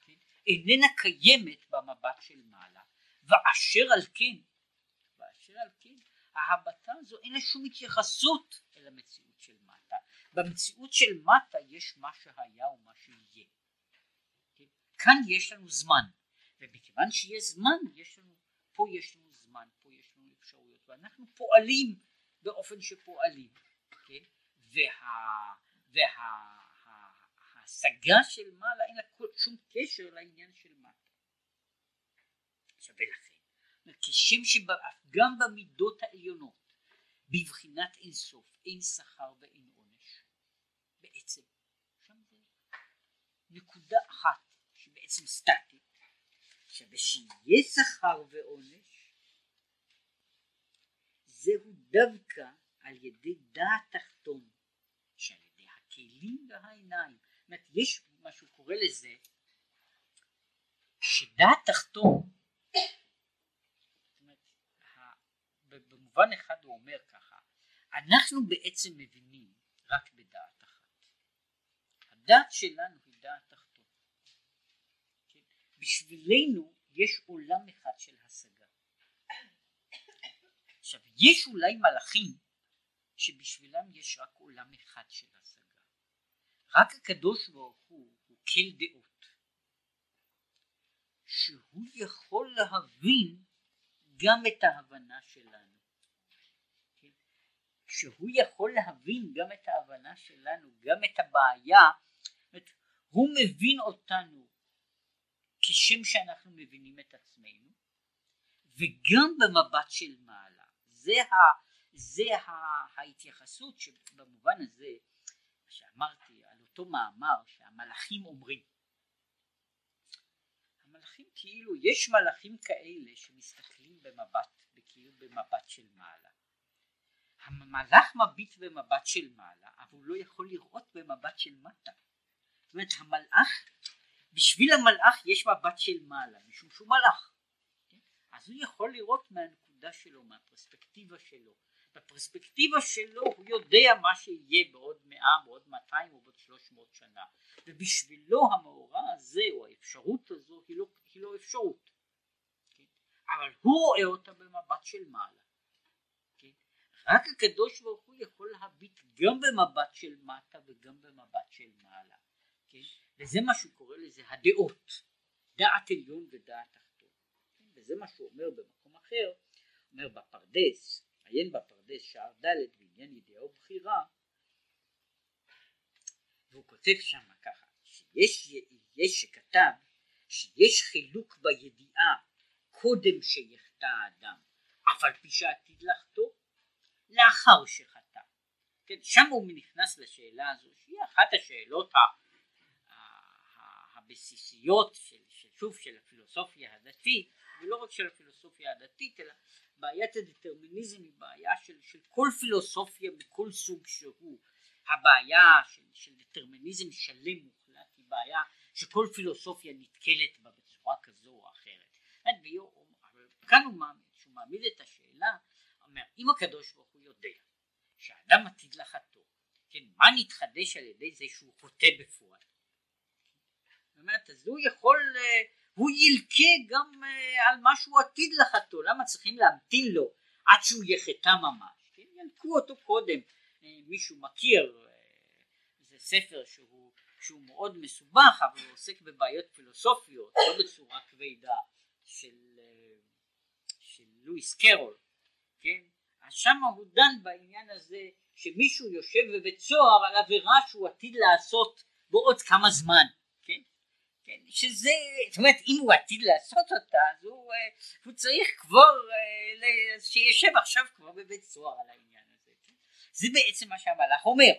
כן, איננה קיימת במבט של מעלה, ואשר על כן, ואשר על כן, ההבטה הזו אין לה שום התייחסות אל המציאות של מטה. במציאות של מטה יש מה שהיה ומה שיהיה. כן? כאן יש לנו זמן, ומכיוון שיש זמן, יש לנו, פה יש לנו זמן, פה יש אפשרויות, ואנחנו פועלים באופן שפועלים, כן? וה... וה... ההשגה של מעלה אין לה שום קשר לעניין של מטה. עכשיו ולכן, כשם שגם במידות העליונות, בבחינת אין סוף, אין שכר ואין עונש, בעצם, שם זה נקודה אחת שבעצם סטטית, שבשיהיה שכר ועונש זהו דווקא על ידי דעת תחתון, שעל ידי הכלים והעיניים. זאת אומרת, יש מה שהוא קורא לזה, שדעת תחתון, אומרת, במובן אחד הוא אומר ככה, אנחנו בעצם מבינים רק בדעת אחת. הדעת שלנו היא דעת תחתון. כן? בשבילנו יש עולם אחד של השגה. עכשיו יש אולי מלאכים שבשבילם יש רק עולם אחד של השגה. רק הקדוש ברוך הוא הוא כל דעות שהוא יכול להבין גם את ההבנה שלנו. כן? שהוא יכול להבין גם את ההבנה שלנו גם את הבעיה הוא מבין אותנו כשם שאנחנו מבינים את עצמנו וגם במבט של מעלה זה, ה, זה ה, ההתייחסות שבמובן הזה שאמרתי על אותו מאמר שהמלאכים אומרים. המלאכים כאילו יש מלאכים כאלה שמסתכלים במבט כאילו במבט של מעלה. המלאך מביט במבט של מעלה אבל הוא לא יכול לראות במבט של מטה. זאת אומרת המלאך בשביל המלאך יש מבט של מעלה משום שהוא מלאך. אז הוא יכול לראות מהנקודה שלו מהפרספקטיבה שלו בפרספקטיבה שלו הוא יודע מה שיהיה בעוד מאה בעוד מאתיים או בעוד שלוש מאות שנה ובשבילו המאורע הזה או האפשרות הזו היא לא, היא לא אפשרות כן? אבל הוא רואה אותה במבט של מעלה כן? רק הקדוש ברוך הוא יכול להביט גם במבט של מטה וגם במבט של מעלה כן? וזה מה שהוא קורא לזה הדעות דעת עליון ודעת תחתון כן? וזה מה שהוא אומר במקום אחר אומר בפרדס עיין בפרדס שער ד' בעניין ידיעה ובחירה והוא כותב שם ככה שיש יש שכתב שיש חילוק בידיעה קודם שיחטא האדם אף על פי שעתיד לחטוא לאחר שחטא. כן, שם הוא נכנס לשאלה הזו שהיא אחת השאלות הבסיסיות של, שוב של הפילוסופיה הדתית ולא רק של הפילוסופיה הדתית אלא בעיית הדטרמיניזם היא בעיה של, של כל פילוסופיה מכל סוג שהוא. הבעיה של, של דטרמיניזם שלם מוחלט היא בעיה שכל פילוסופיה נתקלת בה בצורה כזו או אחרת. כאן הוא מעמיד, שהוא מעמיד את השאלה אומר אם הקדוש ברוך הוא יודע שאדם עתיד לחטוא כן מה נתחדש על ידי זה שהוא חוטא בפועל? זאת אומרת אז הוא יכול uh, הוא ילקה גם אה, על מה שהוא עתיד לחתו, למה צריכים להמתין לו עד שהוא יחטא ממש, כן? ילקו אותו קודם, אה, מישהו מכיר, אה, זה ספר שהוא, שהוא מאוד מסובך אבל הוא עוסק בבעיות פילוסופיות, לא בצורה כבדה של, של לואיס קרול, כן? אז שם הוא דן בעניין הזה שמישהו יושב בבית סוהר על עבירה שהוא עתיד לעשות בעוד כמה זמן כן, שזה, זאת אומרת אם הוא עתיד לעשות אותה אז הוא, אה, הוא צריך כבר אה, שישב עכשיו כבר בבית סוהר על העניין הזה, כן? זה בעצם מה שהמלאך אומר,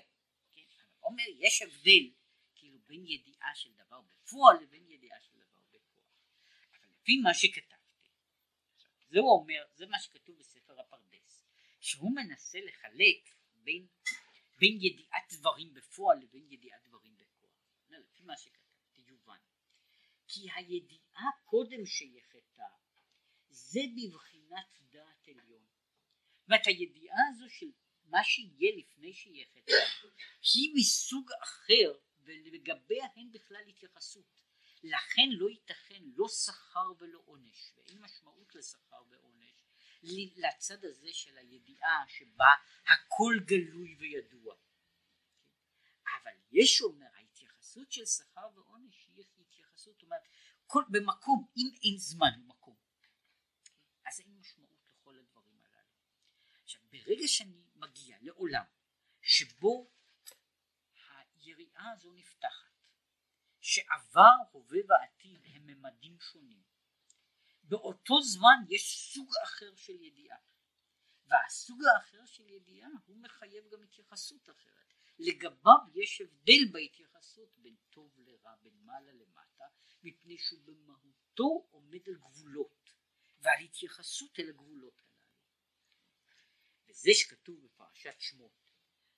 כן? אומר יש הבדל כאילו בין ידיעה של דבר בפועל לבין ידיעה של דבר בכוח, אבל לפי מה שכתבתי, זה הוא אומר, זה מה שכתוב בספר הפרדס, שהוא מנסה לחלק בין, בין ידיעת דברים בפועל לבין ידיעת דברים בכוח, לפי מה שכתבתי כי הידיעה קודם שיחטא זה בבחינת דעת עליון. אומרת הידיעה הזו של מה שיהיה לפני שיחטא היא מסוג אחר ולגביה אין בכלל התייחסות. לכן לא ייתכן לא שכר ולא עונש ואין משמעות לשכר ועונש לצד הזה של הידיעה שבה הכל גלוי וידוע. אבל יש אומר ההתייחסות של שכר ועונש היא התייחסות, זאת אומרת, כל, במקום, אם אין זמן ומקום, אז אין משמעות לכל הדברים הללו. עכשיו, ברגע שאני מגיע לעולם שבו היריעה הזו נפתחת, שעבר, הווה ועתיד הם ממדים שונים, באותו זמן יש סוג אחר של ידיעה, והסוג האחר של ידיעה הוא מחייב גם התייחסות אחרת. לגביו יש הבדל בהתייחסות בין טוב לרע, בין מעלה למטה, מפני שהוא במהותו עומד על גבולות ועל התייחסות אל הגבולות הללו. וזה שכתוב בפרשת שמות,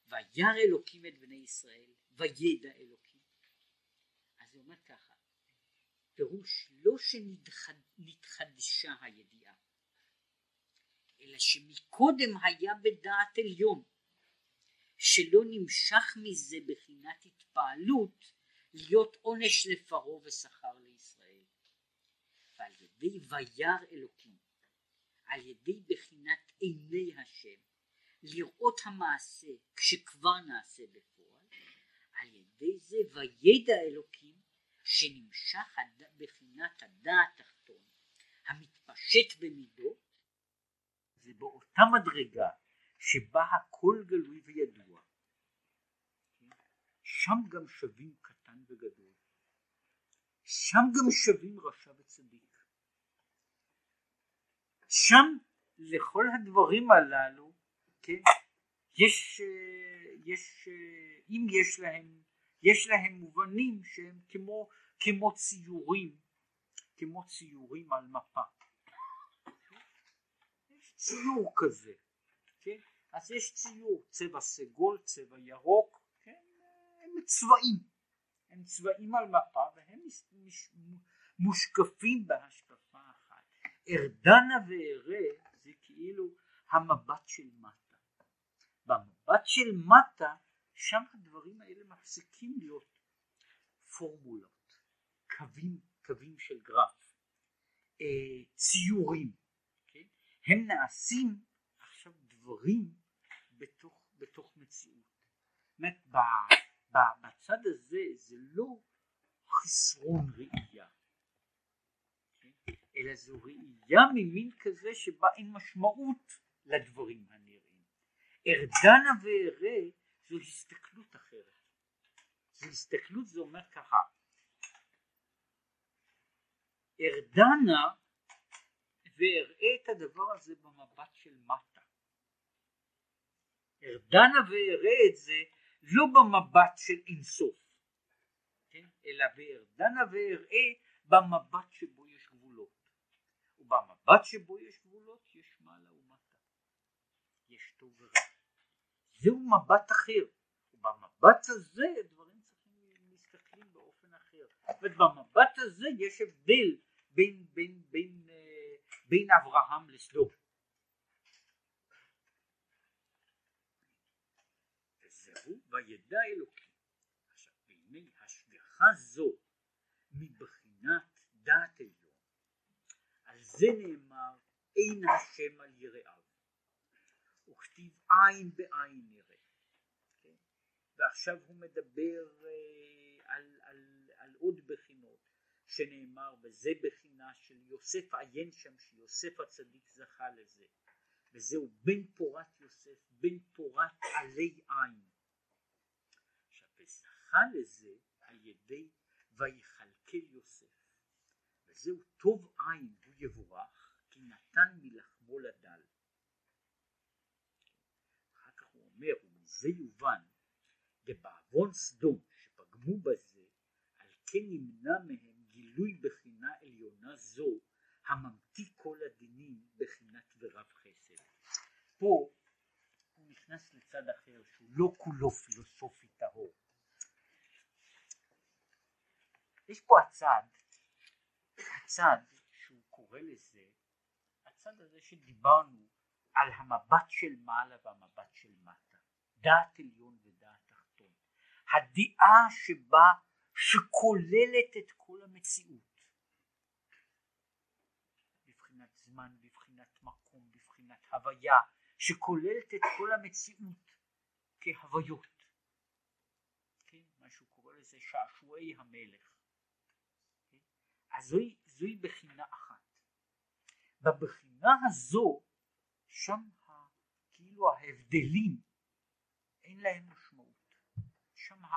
וירא אלוקים את בני ישראל, וידע אלוקים. אז זה אומר ככה, פירוש לא שנתחדשה הידיעה, אלא שמקודם היה בדעת עליון. שלא נמשך מזה בחינת התפעלות להיות עונש לפרעה ושכר לישראל. ועל ידי וירא אלוקים, על ידי בחינת עיני השם, לראות המעשה כשכבר נעשה בפועל, על ידי זה וידע אלוקים שנמשך בחינת הדעת תחתון המתפשט במידות, זה באותה מדרגה שבה הכל גלוי וידוע. שם גם שווים קטן וגדול. שם גם שווים רשע וצדיק. שם לכל הדברים הללו, כן, יש, יש, אם יש להם, יש להם מובנים שהם כמו, כמו ציורים, כמו ציורים על מפה. יש ציור כזה, כן? אז יש ציור, צבע סגול, צבע ירוק, כן? הם צבעים, הם צבעים על מפה והם מושקפים בהשקפה אחת. ארדנה ואראה זה כאילו המבט של מטה. במבט של מטה שם הדברים האלה מפסיקים להיות פורמולות, קווים, קווים של גרף, אה, ציורים, כן? הם נעשים עכשיו דברים בתוך, בתוך מציאות. זאת אומרת, בצד הזה זה לא חסרון ראייה? אלא זו ראייה ממין כזה שבה אין משמעות לדברים הנראים. ארדנה ואראה זו הסתכלות אחרת. זו הסתכלות זה אומר ככה ארדנה ואראה את הדבר הזה במבט של מטה. ארדנה ואראה את זה לא במבט של אינסוף, כן? אלא וארדנה ואראה במבט שבו יש גבולות. ובמבט שבו יש גבולות יש מעלה ומטה. יש טוב ורע. זהו מבט אחר. ובמבט הזה דברים צריכים להסתכלים באופן אחר. ובמבט הזה יש הבדל בין, בין, בין, אה, בין אברהם לסדום. וזהו וידע אלוקים. עכשיו והנה השגחה זו מבחינת דעת עליון על זה נאמר אין השם על יראיו וכתיב עין בעין נראה כן? ועכשיו הוא מדבר אה, על, על, על עוד בחינות שנאמר וזה בחינה של יוסף עיין שם שיוסף הצדיק זכה לזה וזהו בן פורת יוסף בן פורת עלי עין וזכה לזה על ידי ויכלכל יוסף וזהו טוב עין הוא יבורך כי נתן מלחמו לדל אחר כך הוא אומר ומזה יובן דבעוון סדום שפגמו בזה על כן נמנע מהם גילוי בחינה עליונה זו הממתיק כל הדינים בחינת ורב חסד. פה הוא נכנס לצד אחר שהוא לא כולו פילוסופי טהור. יש פה הצד, הצד שהוא קורא לזה, הצד הזה שדיברנו על המבט של מעלה והמבט של מטה, דעת עליון ודעת תחתון, הדעה שבה שכוללת את כל המציאות בבחינת זמן, בבחינת מקום, בבחינת הוויה, שכוללת את כל המציאות כהוויות. כן? מה שהוא קורא לזה שעשועי המלך. אז זוהי, זוהי בחינה אחת. בבחינה הזו, שם ה, כאילו ההבדלים אין להם משמעות. שם ה,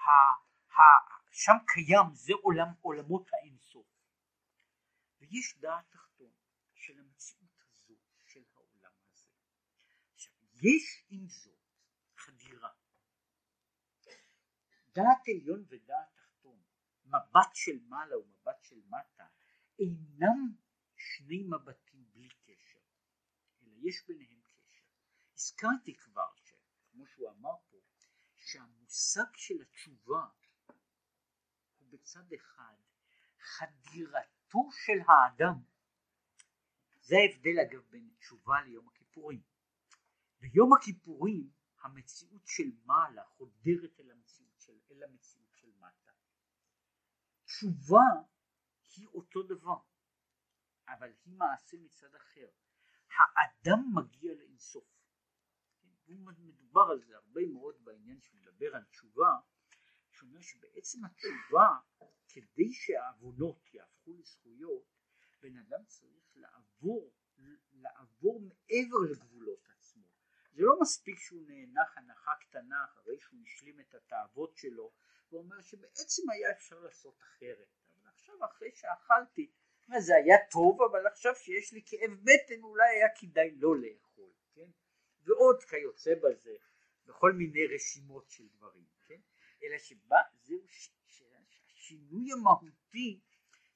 ה, שם קיים זה עולם עולמות האינסוף ויש דעת תחתון של המציאות הזו של העולם הזה עכשיו יש עם זאת חדירה דעת עליון ודעת מבט של מעלה ומבט של מטה אינם שני מבטים בלי קשר אלא יש ביניהם קשר. הזכרתי כבר שכמו שהוא אמר פה שהמושג של התשובה בצד אחד חדירתו של האדם. זה ההבדל אגב בין תשובה ליום הכיפורים. ביום הכיפורים המציאות של מעלה חודרת אל המציאות של, אל המציאות תשובה היא אותו דבר אבל היא מעשה מצד אחר. האדם מגיע לאינסוף. מדובר על זה הרבה מאוד בעניין שמדבר על תשובה שאומר שבעצם התשובה כדי שהעוונות יהפכו לזכויות בן אדם צריך לעבור לעבור מעבר לגבולות עצמו. זה לא מספיק שהוא נאנח הנחה קטנה אחרי שהוא השלים את התאוות שלו ואומר שבעצם היה אפשר לעשות אחרת אבל עכשיו אחרי שאכלתי זה היה טוב אבל עכשיו שיש לי כאב בטן אולי היה כדאי לא לאכול כן ועוד כיוצא בזה בכל מיני רשימות של דברים, כן? אלא שבא, זהו ש, השינוי המהותי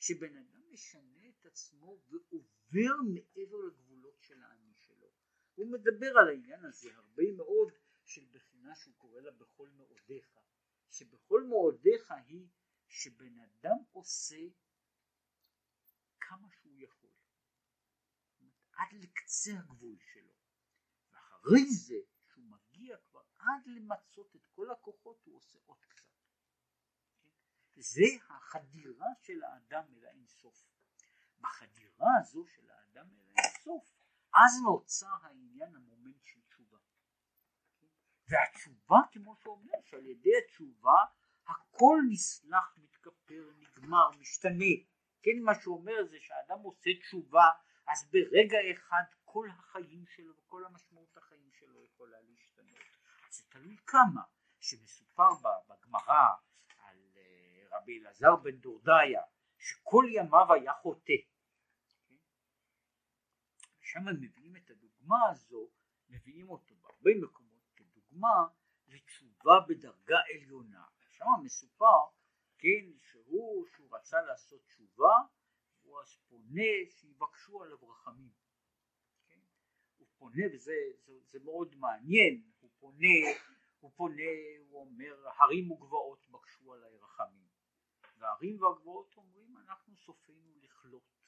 שבן אדם משנה את עצמו ועובר מעבר לגבולות של האני שלו. הוא מדבר על העניין הזה הרבה מאוד של בחינה שהוא קורא לה בכל מאודיך, שבכל מאודיך היא שבן אדם עושה כמה שהוא יכול, עד לקצה הגבול שלו, ואחרי זה שהוא מגיע כבר עד למצות את כל הכוחות הוא עושה עוד קצת. זה החדירה של האדם אל האינסוף. בחדירה הזו של האדם אל האינסוף, אז נוצר העניין המומנט של. והתשובה כמו שאומר שעל ידי התשובה הכל נסלח, מתכפר, נגמר, משתנה. כן מה שאומר זה שהאדם עושה תשובה אז ברגע אחד כל החיים שלו וכל המשמעות החיים שלו יכולה להשתנות. זה תלוי כמה שמסופר בגמרא רבי אלעזר בן דורדיה שכל ימיו היה חוטא שם הם מביאים את הדוגמה הזו מביאים אותו בהרבה מקומות כדוגמה לתשובה בדרגה עליונה שם מסופר כן שהוא שהוא רצה לעשות תשובה הוא אז פונה שיבקשו עליו רחמים כן? הוא פונה וזה זה, זה מאוד מעניין הוא פונה הוא פונה הוא אומר הרים וגבעות בקשו עליי רחמים והערים והגבוהות אומרים אנחנו סופנו לכלות.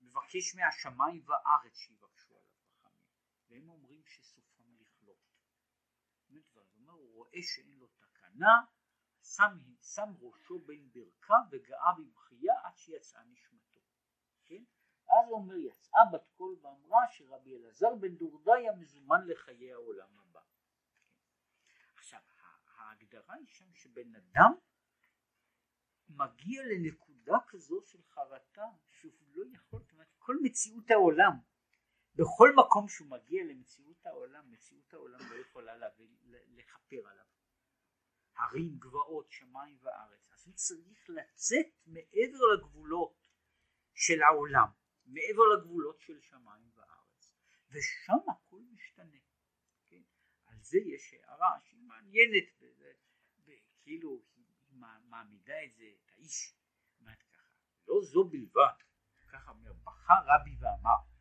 מבקש מהשמיים והארץ שיבקשו עליו רחמים, והם אומרים הוא רואה שאין לו תקנה, שם, שם ראשו בין ברכיו וגאה בבכייה עד שיצאה נשמתו. כן? אז הוא אומר יצאה בת קול ואמרה שרבי אלעזר בן דורדיה מזומן לחיי העולם הבא. עכשיו ההגדרה היא שם שבן אדם מגיע לנקודה כזו של חרטה שהוא לא יכול, כל מציאות העולם, בכל מקום שהוא מגיע למציאות העולם, מציאות העולם לא יכולה לכפר עליו. הרים, גבעות, שמיים וארץ. אז הוא צריך לצאת מעבר לגבולות של העולם, מעבר לגבולות של שמיים וארץ, ושם הכל משתנה. כן? על זה יש הערה שהיא מעניינת, כאילו מעמידה את זה, את האיש, לא זו בלבד, ככה אומר, בכה רבי ואמר,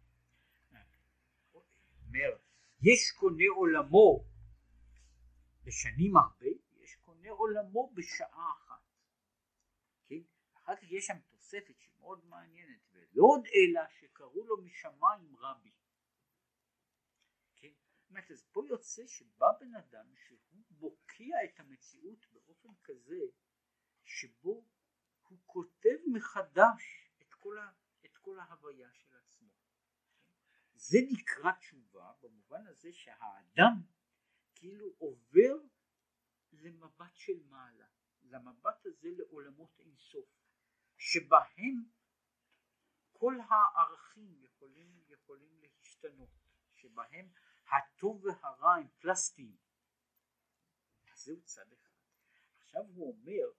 אומר, יש קונה עולמו בשנים הרבה, יש קונה עולמו בשעה אחת, כן? אחר כך יש שם תוספת שהיא מאוד מעניינת, ולא עוד אלא שקראו לו משמיים רבי. כן? אומרת, אז פה יוצא שבא בן אדם שהוא בוקע את המציאות באופן כזה שבו הוא כותב מחדש את כל, ה, את כל ההוויה של עצמו. זה נקרא תשובה במובן הזה שהאדם כאילו עובר למבט של מעלה, למבט הזה לעולמות אינסוף, שבהם כל הערכים יכולים, יכולים להשתנות, שבהם הטוב והרע הם פלסטיים. זהו צד אחד. עכשיו הוא אומר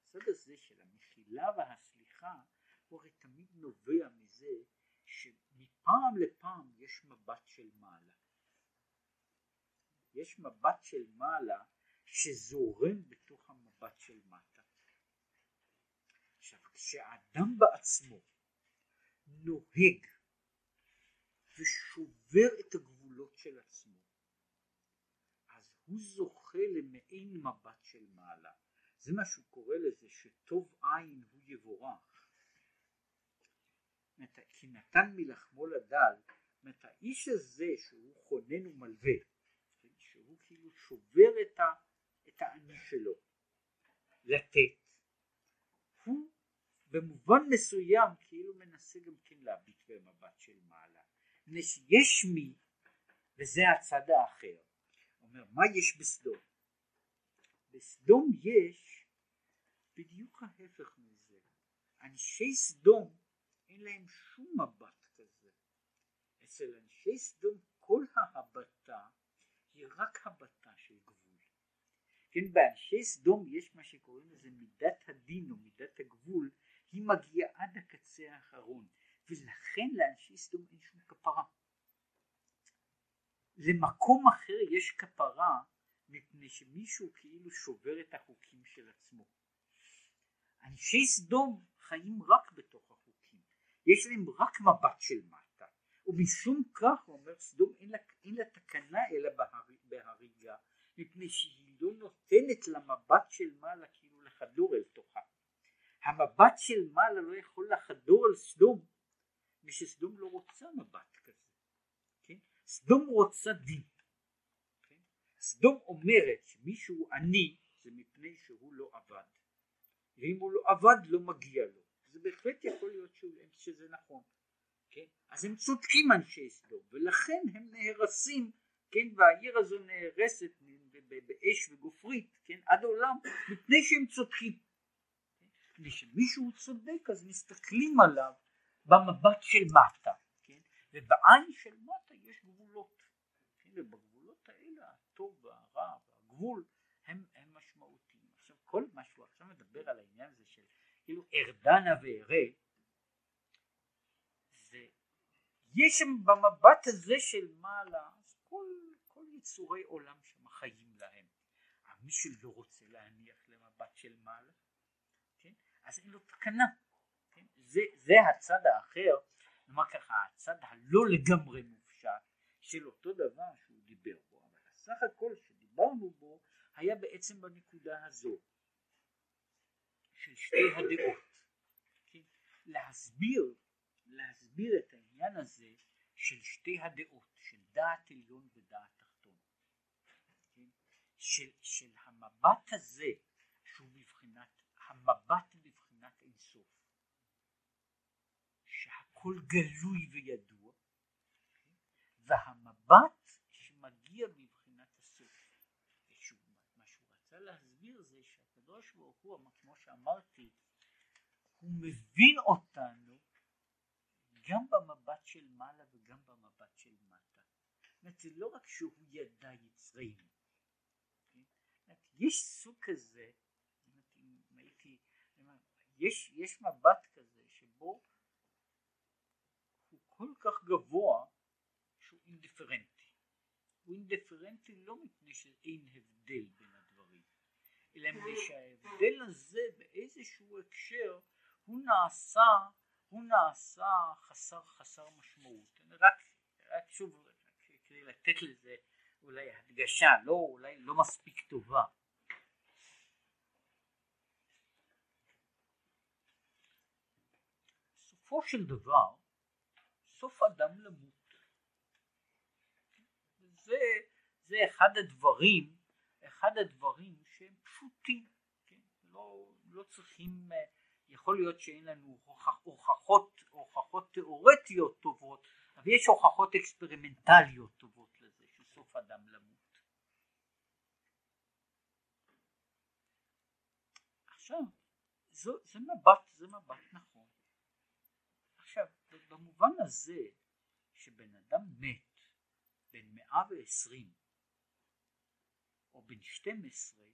הצד הזה של המחילה והסליחה הוא הרי תמיד נובע מזה שמפעם לפעם יש מבט של מעלה. יש מבט של מעלה שזורם בתוך המבט של מטה. עכשיו כשאדם בעצמו נוהג ושובר את הגבולות של עצמו אז הוא זוכה למעין מבט של מעלה. זה מה שהוא קורא לזה שטוב עין הוא יבורך. כי נתן מלחמו לדל, זאת האיש הזה שהוא חונן ומלווה, שהוא כאילו שובר את, ה, את האני שלו, לתת, הוא במובן מסוים כאילו מנסה גם כן להביט במבט של מעלה. מפני שיש מי, וזה הצד האחר, אומר מה יש בסדום? בסדום יש בדיוק ההפך מזה. אנשי סדום אין להם שום מבט כזה. אצל אנשי סדום כל ההבטה היא רק הבטה של גבול. כן, באנשי סדום יש מה שקוראים לזה מידת הדין או מידת הגבול, היא מגיעה עד הקצה האחרון, ולכן לאנשי סדום אין שום כפרה. למקום אחר יש כפרה מפני שמישהו כאילו שובר את החוקים של עצמו. אנשי סדום חיים רק בתוך החוקים, יש להם רק מבט של מטה, ומשום כך הוא אומר סדום אין לה, אין לה תקנה אלא בהר, בהריגה, מפני שהיא לא נותנת למבט של מעלה כאילו לחדור אל תוכה. המבט של מעלה לא יכול לחדור על סדום, ושסדום לא רוצה מבט כזה. כן? סדום רוצה דין. כן? סדום אומרת שמישהו עני זה מפני שהוא לא עבד. ואם הוא לא עבד לא מגיע לו. זה בהחלט יכול להיות שזה נכון. כן? אז הם צודקים אנשי סדום ולכן הם נהרסים כן והעיר הזו נהרסת באש וגופרית כן עד עולם מפני שהם צודקים. מפני שמישהו צודק אז מסתכלים עליו במבט של מטה כן? ובעין של מטה יש גבולות כן? ובגבולות האלה הטוב והרע והגבול הם, הם משמעותיים. עכשיו כל מה שהוא עכשיו מדבר על העניין הזה כאילו ארדנה ואראה זה יש שם במבט הזה של מעלה כל, כל יצורי עולם שם חיים להם. מי שלא רוצה להניח למבט של מעלה, כן? אז אין לו תקנה. כן? זה, זה הצד האחר, נאמר ככה, הצד הלא לגמרי מופשט של אותו דבר שהוא דיבר בו, אבל הסך הכל שדיברנו בו היה בעצם בנקודה הזו שתי הדעות. כן? להסביר, להסביר את העניין הזה של שתי הדעות, של דעת עליון ודעת תחתון. כן? של, של המבט הזה שהוא בבחינת, המבט בבחינת אינסוף. שהכל גלוי וידוע, כן? והמבט שמגיע בבחינת הסוף. מה שהוא רצה להסביר זה שהקדוש ברוך הוא, שאמרתי, הוא מבין אותנו גם במבט של מעלה וגם במבט של מטה. זאת זה לא רק שהוא ידע. כן? יש סוג כזה, הייתי, יש, יש מבט כזה שבו הוא כל כך גבוה שהוא אינדיפרנטי. הוא אינדיפרנטי לא מפני שאין הבדל בין אלא מפני שההבדל הזה באיזשהו הקשר הוא נעשה הוא נעשה חסר חסר משמעות. רק, רק שוב כדי לתת לזה אולי הדגשה, לא, אולי לא מספיק טובה. סופו של דבר, סוף אדם למות. זה, זה אחד הדברים, אחד הדברים פשוטים, כן? לא, לא צריכים יכול להיות שאין לנו הוכחות, הוכחות תיאורטיות טובות, אבל יש הוכחות אקספרימנטליות טובות לזה, שסוף אדם למות. עכשיו, זו, זה מבט, זה מבט נכון. עכשיו, במובן הזה שבן אדם מת בן מאה ועשרים או בן שתים עשרה, זה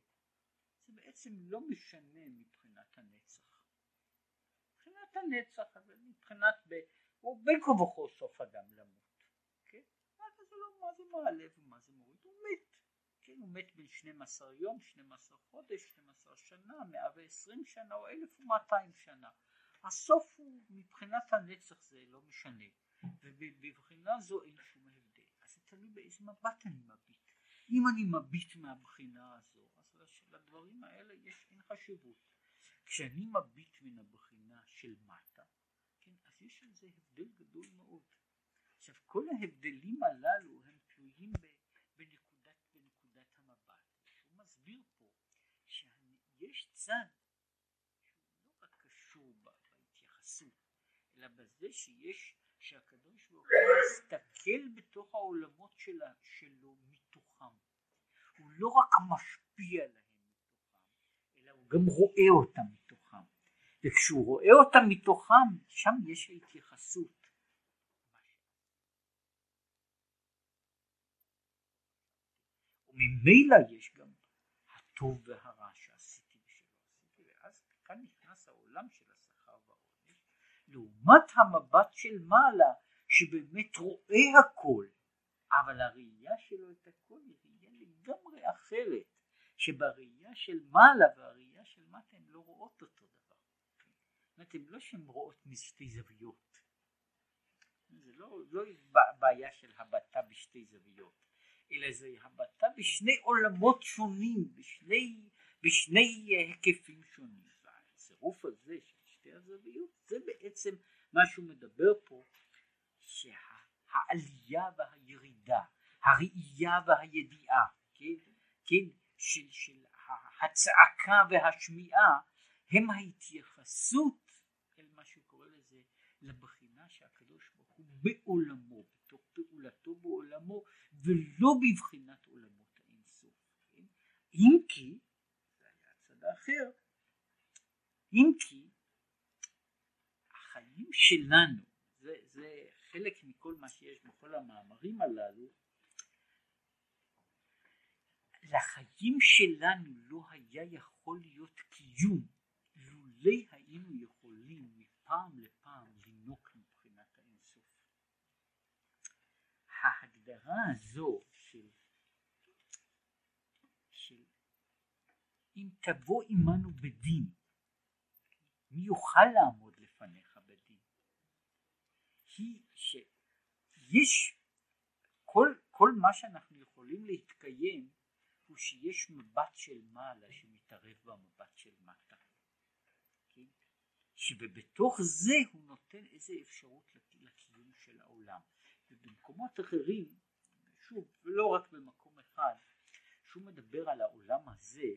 בעצם לא משנה מבחינת הנצח. מבחינת הנצח, אבל מבחינת, ב... הוא בין כה וכה סוף אדם למות, כן? מה זה לא, מה זה מעלה ומה זה מוריד, הוא מת, כן? הוא מת בין 12 יום, 12 חודש, 12 שנה, 120 שנה או 1200 שנה. הסוף הוא מבחינת הנצח זה לא משנה, ובבחינה זו אין שום הבדל. אז זה תלוי באיזה מבט אני מביט. אם אני מביט מהבחינה הזו, אז לדברים האלה יש אין חשיבות. כשאני מביט מן הבחינה של מטה, כן, אז יש על זה הבדל גדול מאוד. עכשיו כל ההבדלים הללו הם תלויים בנקודת, בנקודת המבט. הוא מסביר פה שיש צד שהוא לא רק קשור בהתייחסות, אלא בזה שיש, שהקדוש ברוך הוא מסתכל בתוך העולמות שלה, שלו מתוכם. הוא לא רק משפיע להם. הוא גם רואה אותם מתוכם. וכשהוא רואה אותם מתוכם שם יש התייחסות וממילא יש גם הטוב והרע שעשיתי ושלא עשיתי ואז כאן נכנס העולם של השכר והעונש. לעומת המבט של מעלה שבאמת רואה הכל אבל הראייה שלו את הכל היא ראייה לגמרי אחרת, שבראייה של מעלה והראייה של מטה הן לא רואות אותו דבר. זאת אומרת, הן לא שהן רואות משתי זוויות. זה לא, לא בעיה של הבטה בשתי זוויות, אלא זה הבטה בשני עולמות שונים, בשני, בשני היקפים שונים. והצירוף הזה של שתי הזוויות, זה בעצם מה שהוא מדבר פה, שהעלייה והירידה, הראייה והידיעה, כן, כן, של, של הצעקה והשמיעה, הם ההתייחסות אל מה שהוא קורא לזה, לבחינה שהקדוש ברוך הוא בעולמו, בתוך פעולתו בעולמו, ולא בבחינת עולמות האינסוף. כן? אם כי, זה היה הצד האחר, אם כי החיים שלנו, זה, זה חלק מכל מה שיש בכל המאמרים הללו, לחיים שלנו לא היה יכול להיות קיום לולי היינו יכולים מפעם לפעם לנוק מבחינת האינסוף. ההגדרה הזו של, של אם תבוא עמנו בדין מי יוכל לעמוד לפניך בדין? היא שיש כל, כל מה שאנחנו יכולים להתקיים הוא שיש מבט של מעלה שמתערב במבט של מטה. כן? שבתוך זה הוא נותן איזה אפשרות לקיום של העולם. ובמקומות אחרים, שוב, ולא רק במקום אחד, שהוא מדבר על העולם הזה,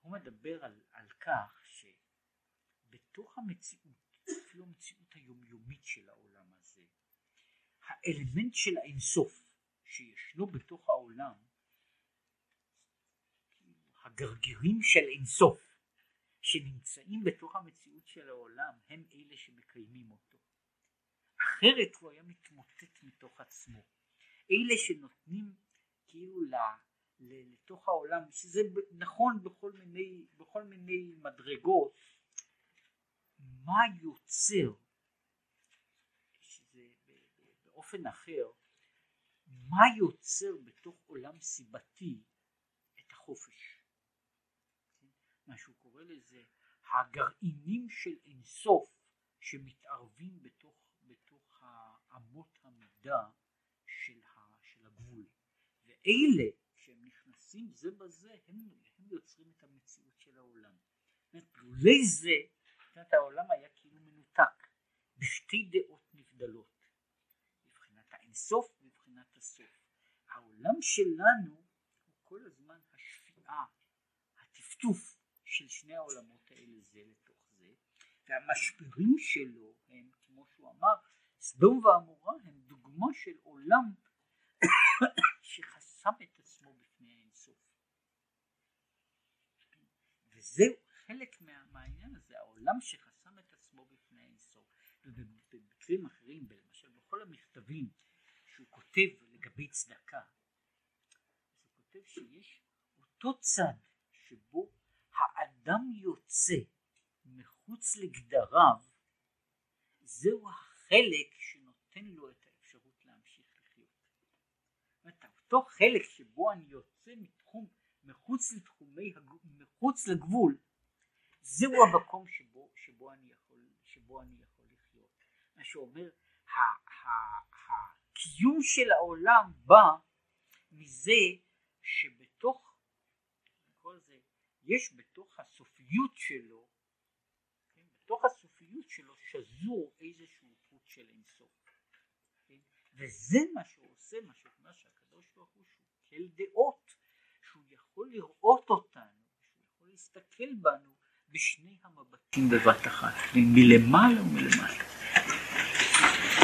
הוא מדבר על, על כך ש... בתוך המציאות, אפילו המציאות היומיומית של העולם הזה, האלמנט של האינסוף שישנו בתוך העולם, הגרגירים של אינסוף שנמצאים בתוך המציאות של העולם הם אלה שמקיימים אותו. אחרת הוא היה מתמוטט מתוך עצמו. אלה שנותנים כאילו לתוך העולם, שזה נכון בכל מיני, בכל מיני מדרגות, מה יוצר, שזה באופן אחר, מה יוצר בתוך עולם סיבתי את החופש. מה שהוא קורא לזה הגרעינים של אינסוף שמתערבים בתוך, בתוך אמות המידה של, ה, של הגבול. ואלה שהם נכנסים זה בזה הם, הם יוצרים את המציאות של העולם. לולי זה מבחינת העולם היה כאילו מנותק בשתי דעות נבדלות מבחינת האינסוף ומבחינת הסוף העולם שלנו הוא כל הזמן השפיעה הטפטוף של שני העולמות האלה זה לתוך זה והמשברים שלו הם כמו שהוא אמר סדום ועמורה הם דוגמה של עולם שחסם את עצמו בפני האינסוף וזהו חלק מה, מהעניין הזה, העולם שחסם את עצמו בפני האינסוף. ובמקרים אחרים, למשל בכל המכתבים שהוא כותב לגבי צדקה, הוא כותב שיש אותו צד האדם יוצא מחוץ לגדריו, זהו החלק שנותן לו את האפשרות להמשיך לחיות. זאת אותו חלק שבו אני יוצא מתחום, מחוץ לתחומי, מחוץ לגבול, זהו המקום שבו, שבו, אני יכול, שבו אני יכול לחיות. מה שאומר, הקיום של העולם בא מזה זה, יש בתוך הסופיות שלו, כן, בתוך הסופיות שלו שזור איזשהו חוט של אינסוף. כן, וזה מה שהוא עושה, מה שאומר שהקדוש ברוך הוא שוקל דעות, שהוא יכול לראות אותנו, שהוא יכול להסתכל בנו בשני המבטים בבת אחת, מלמעלה ומלמטה.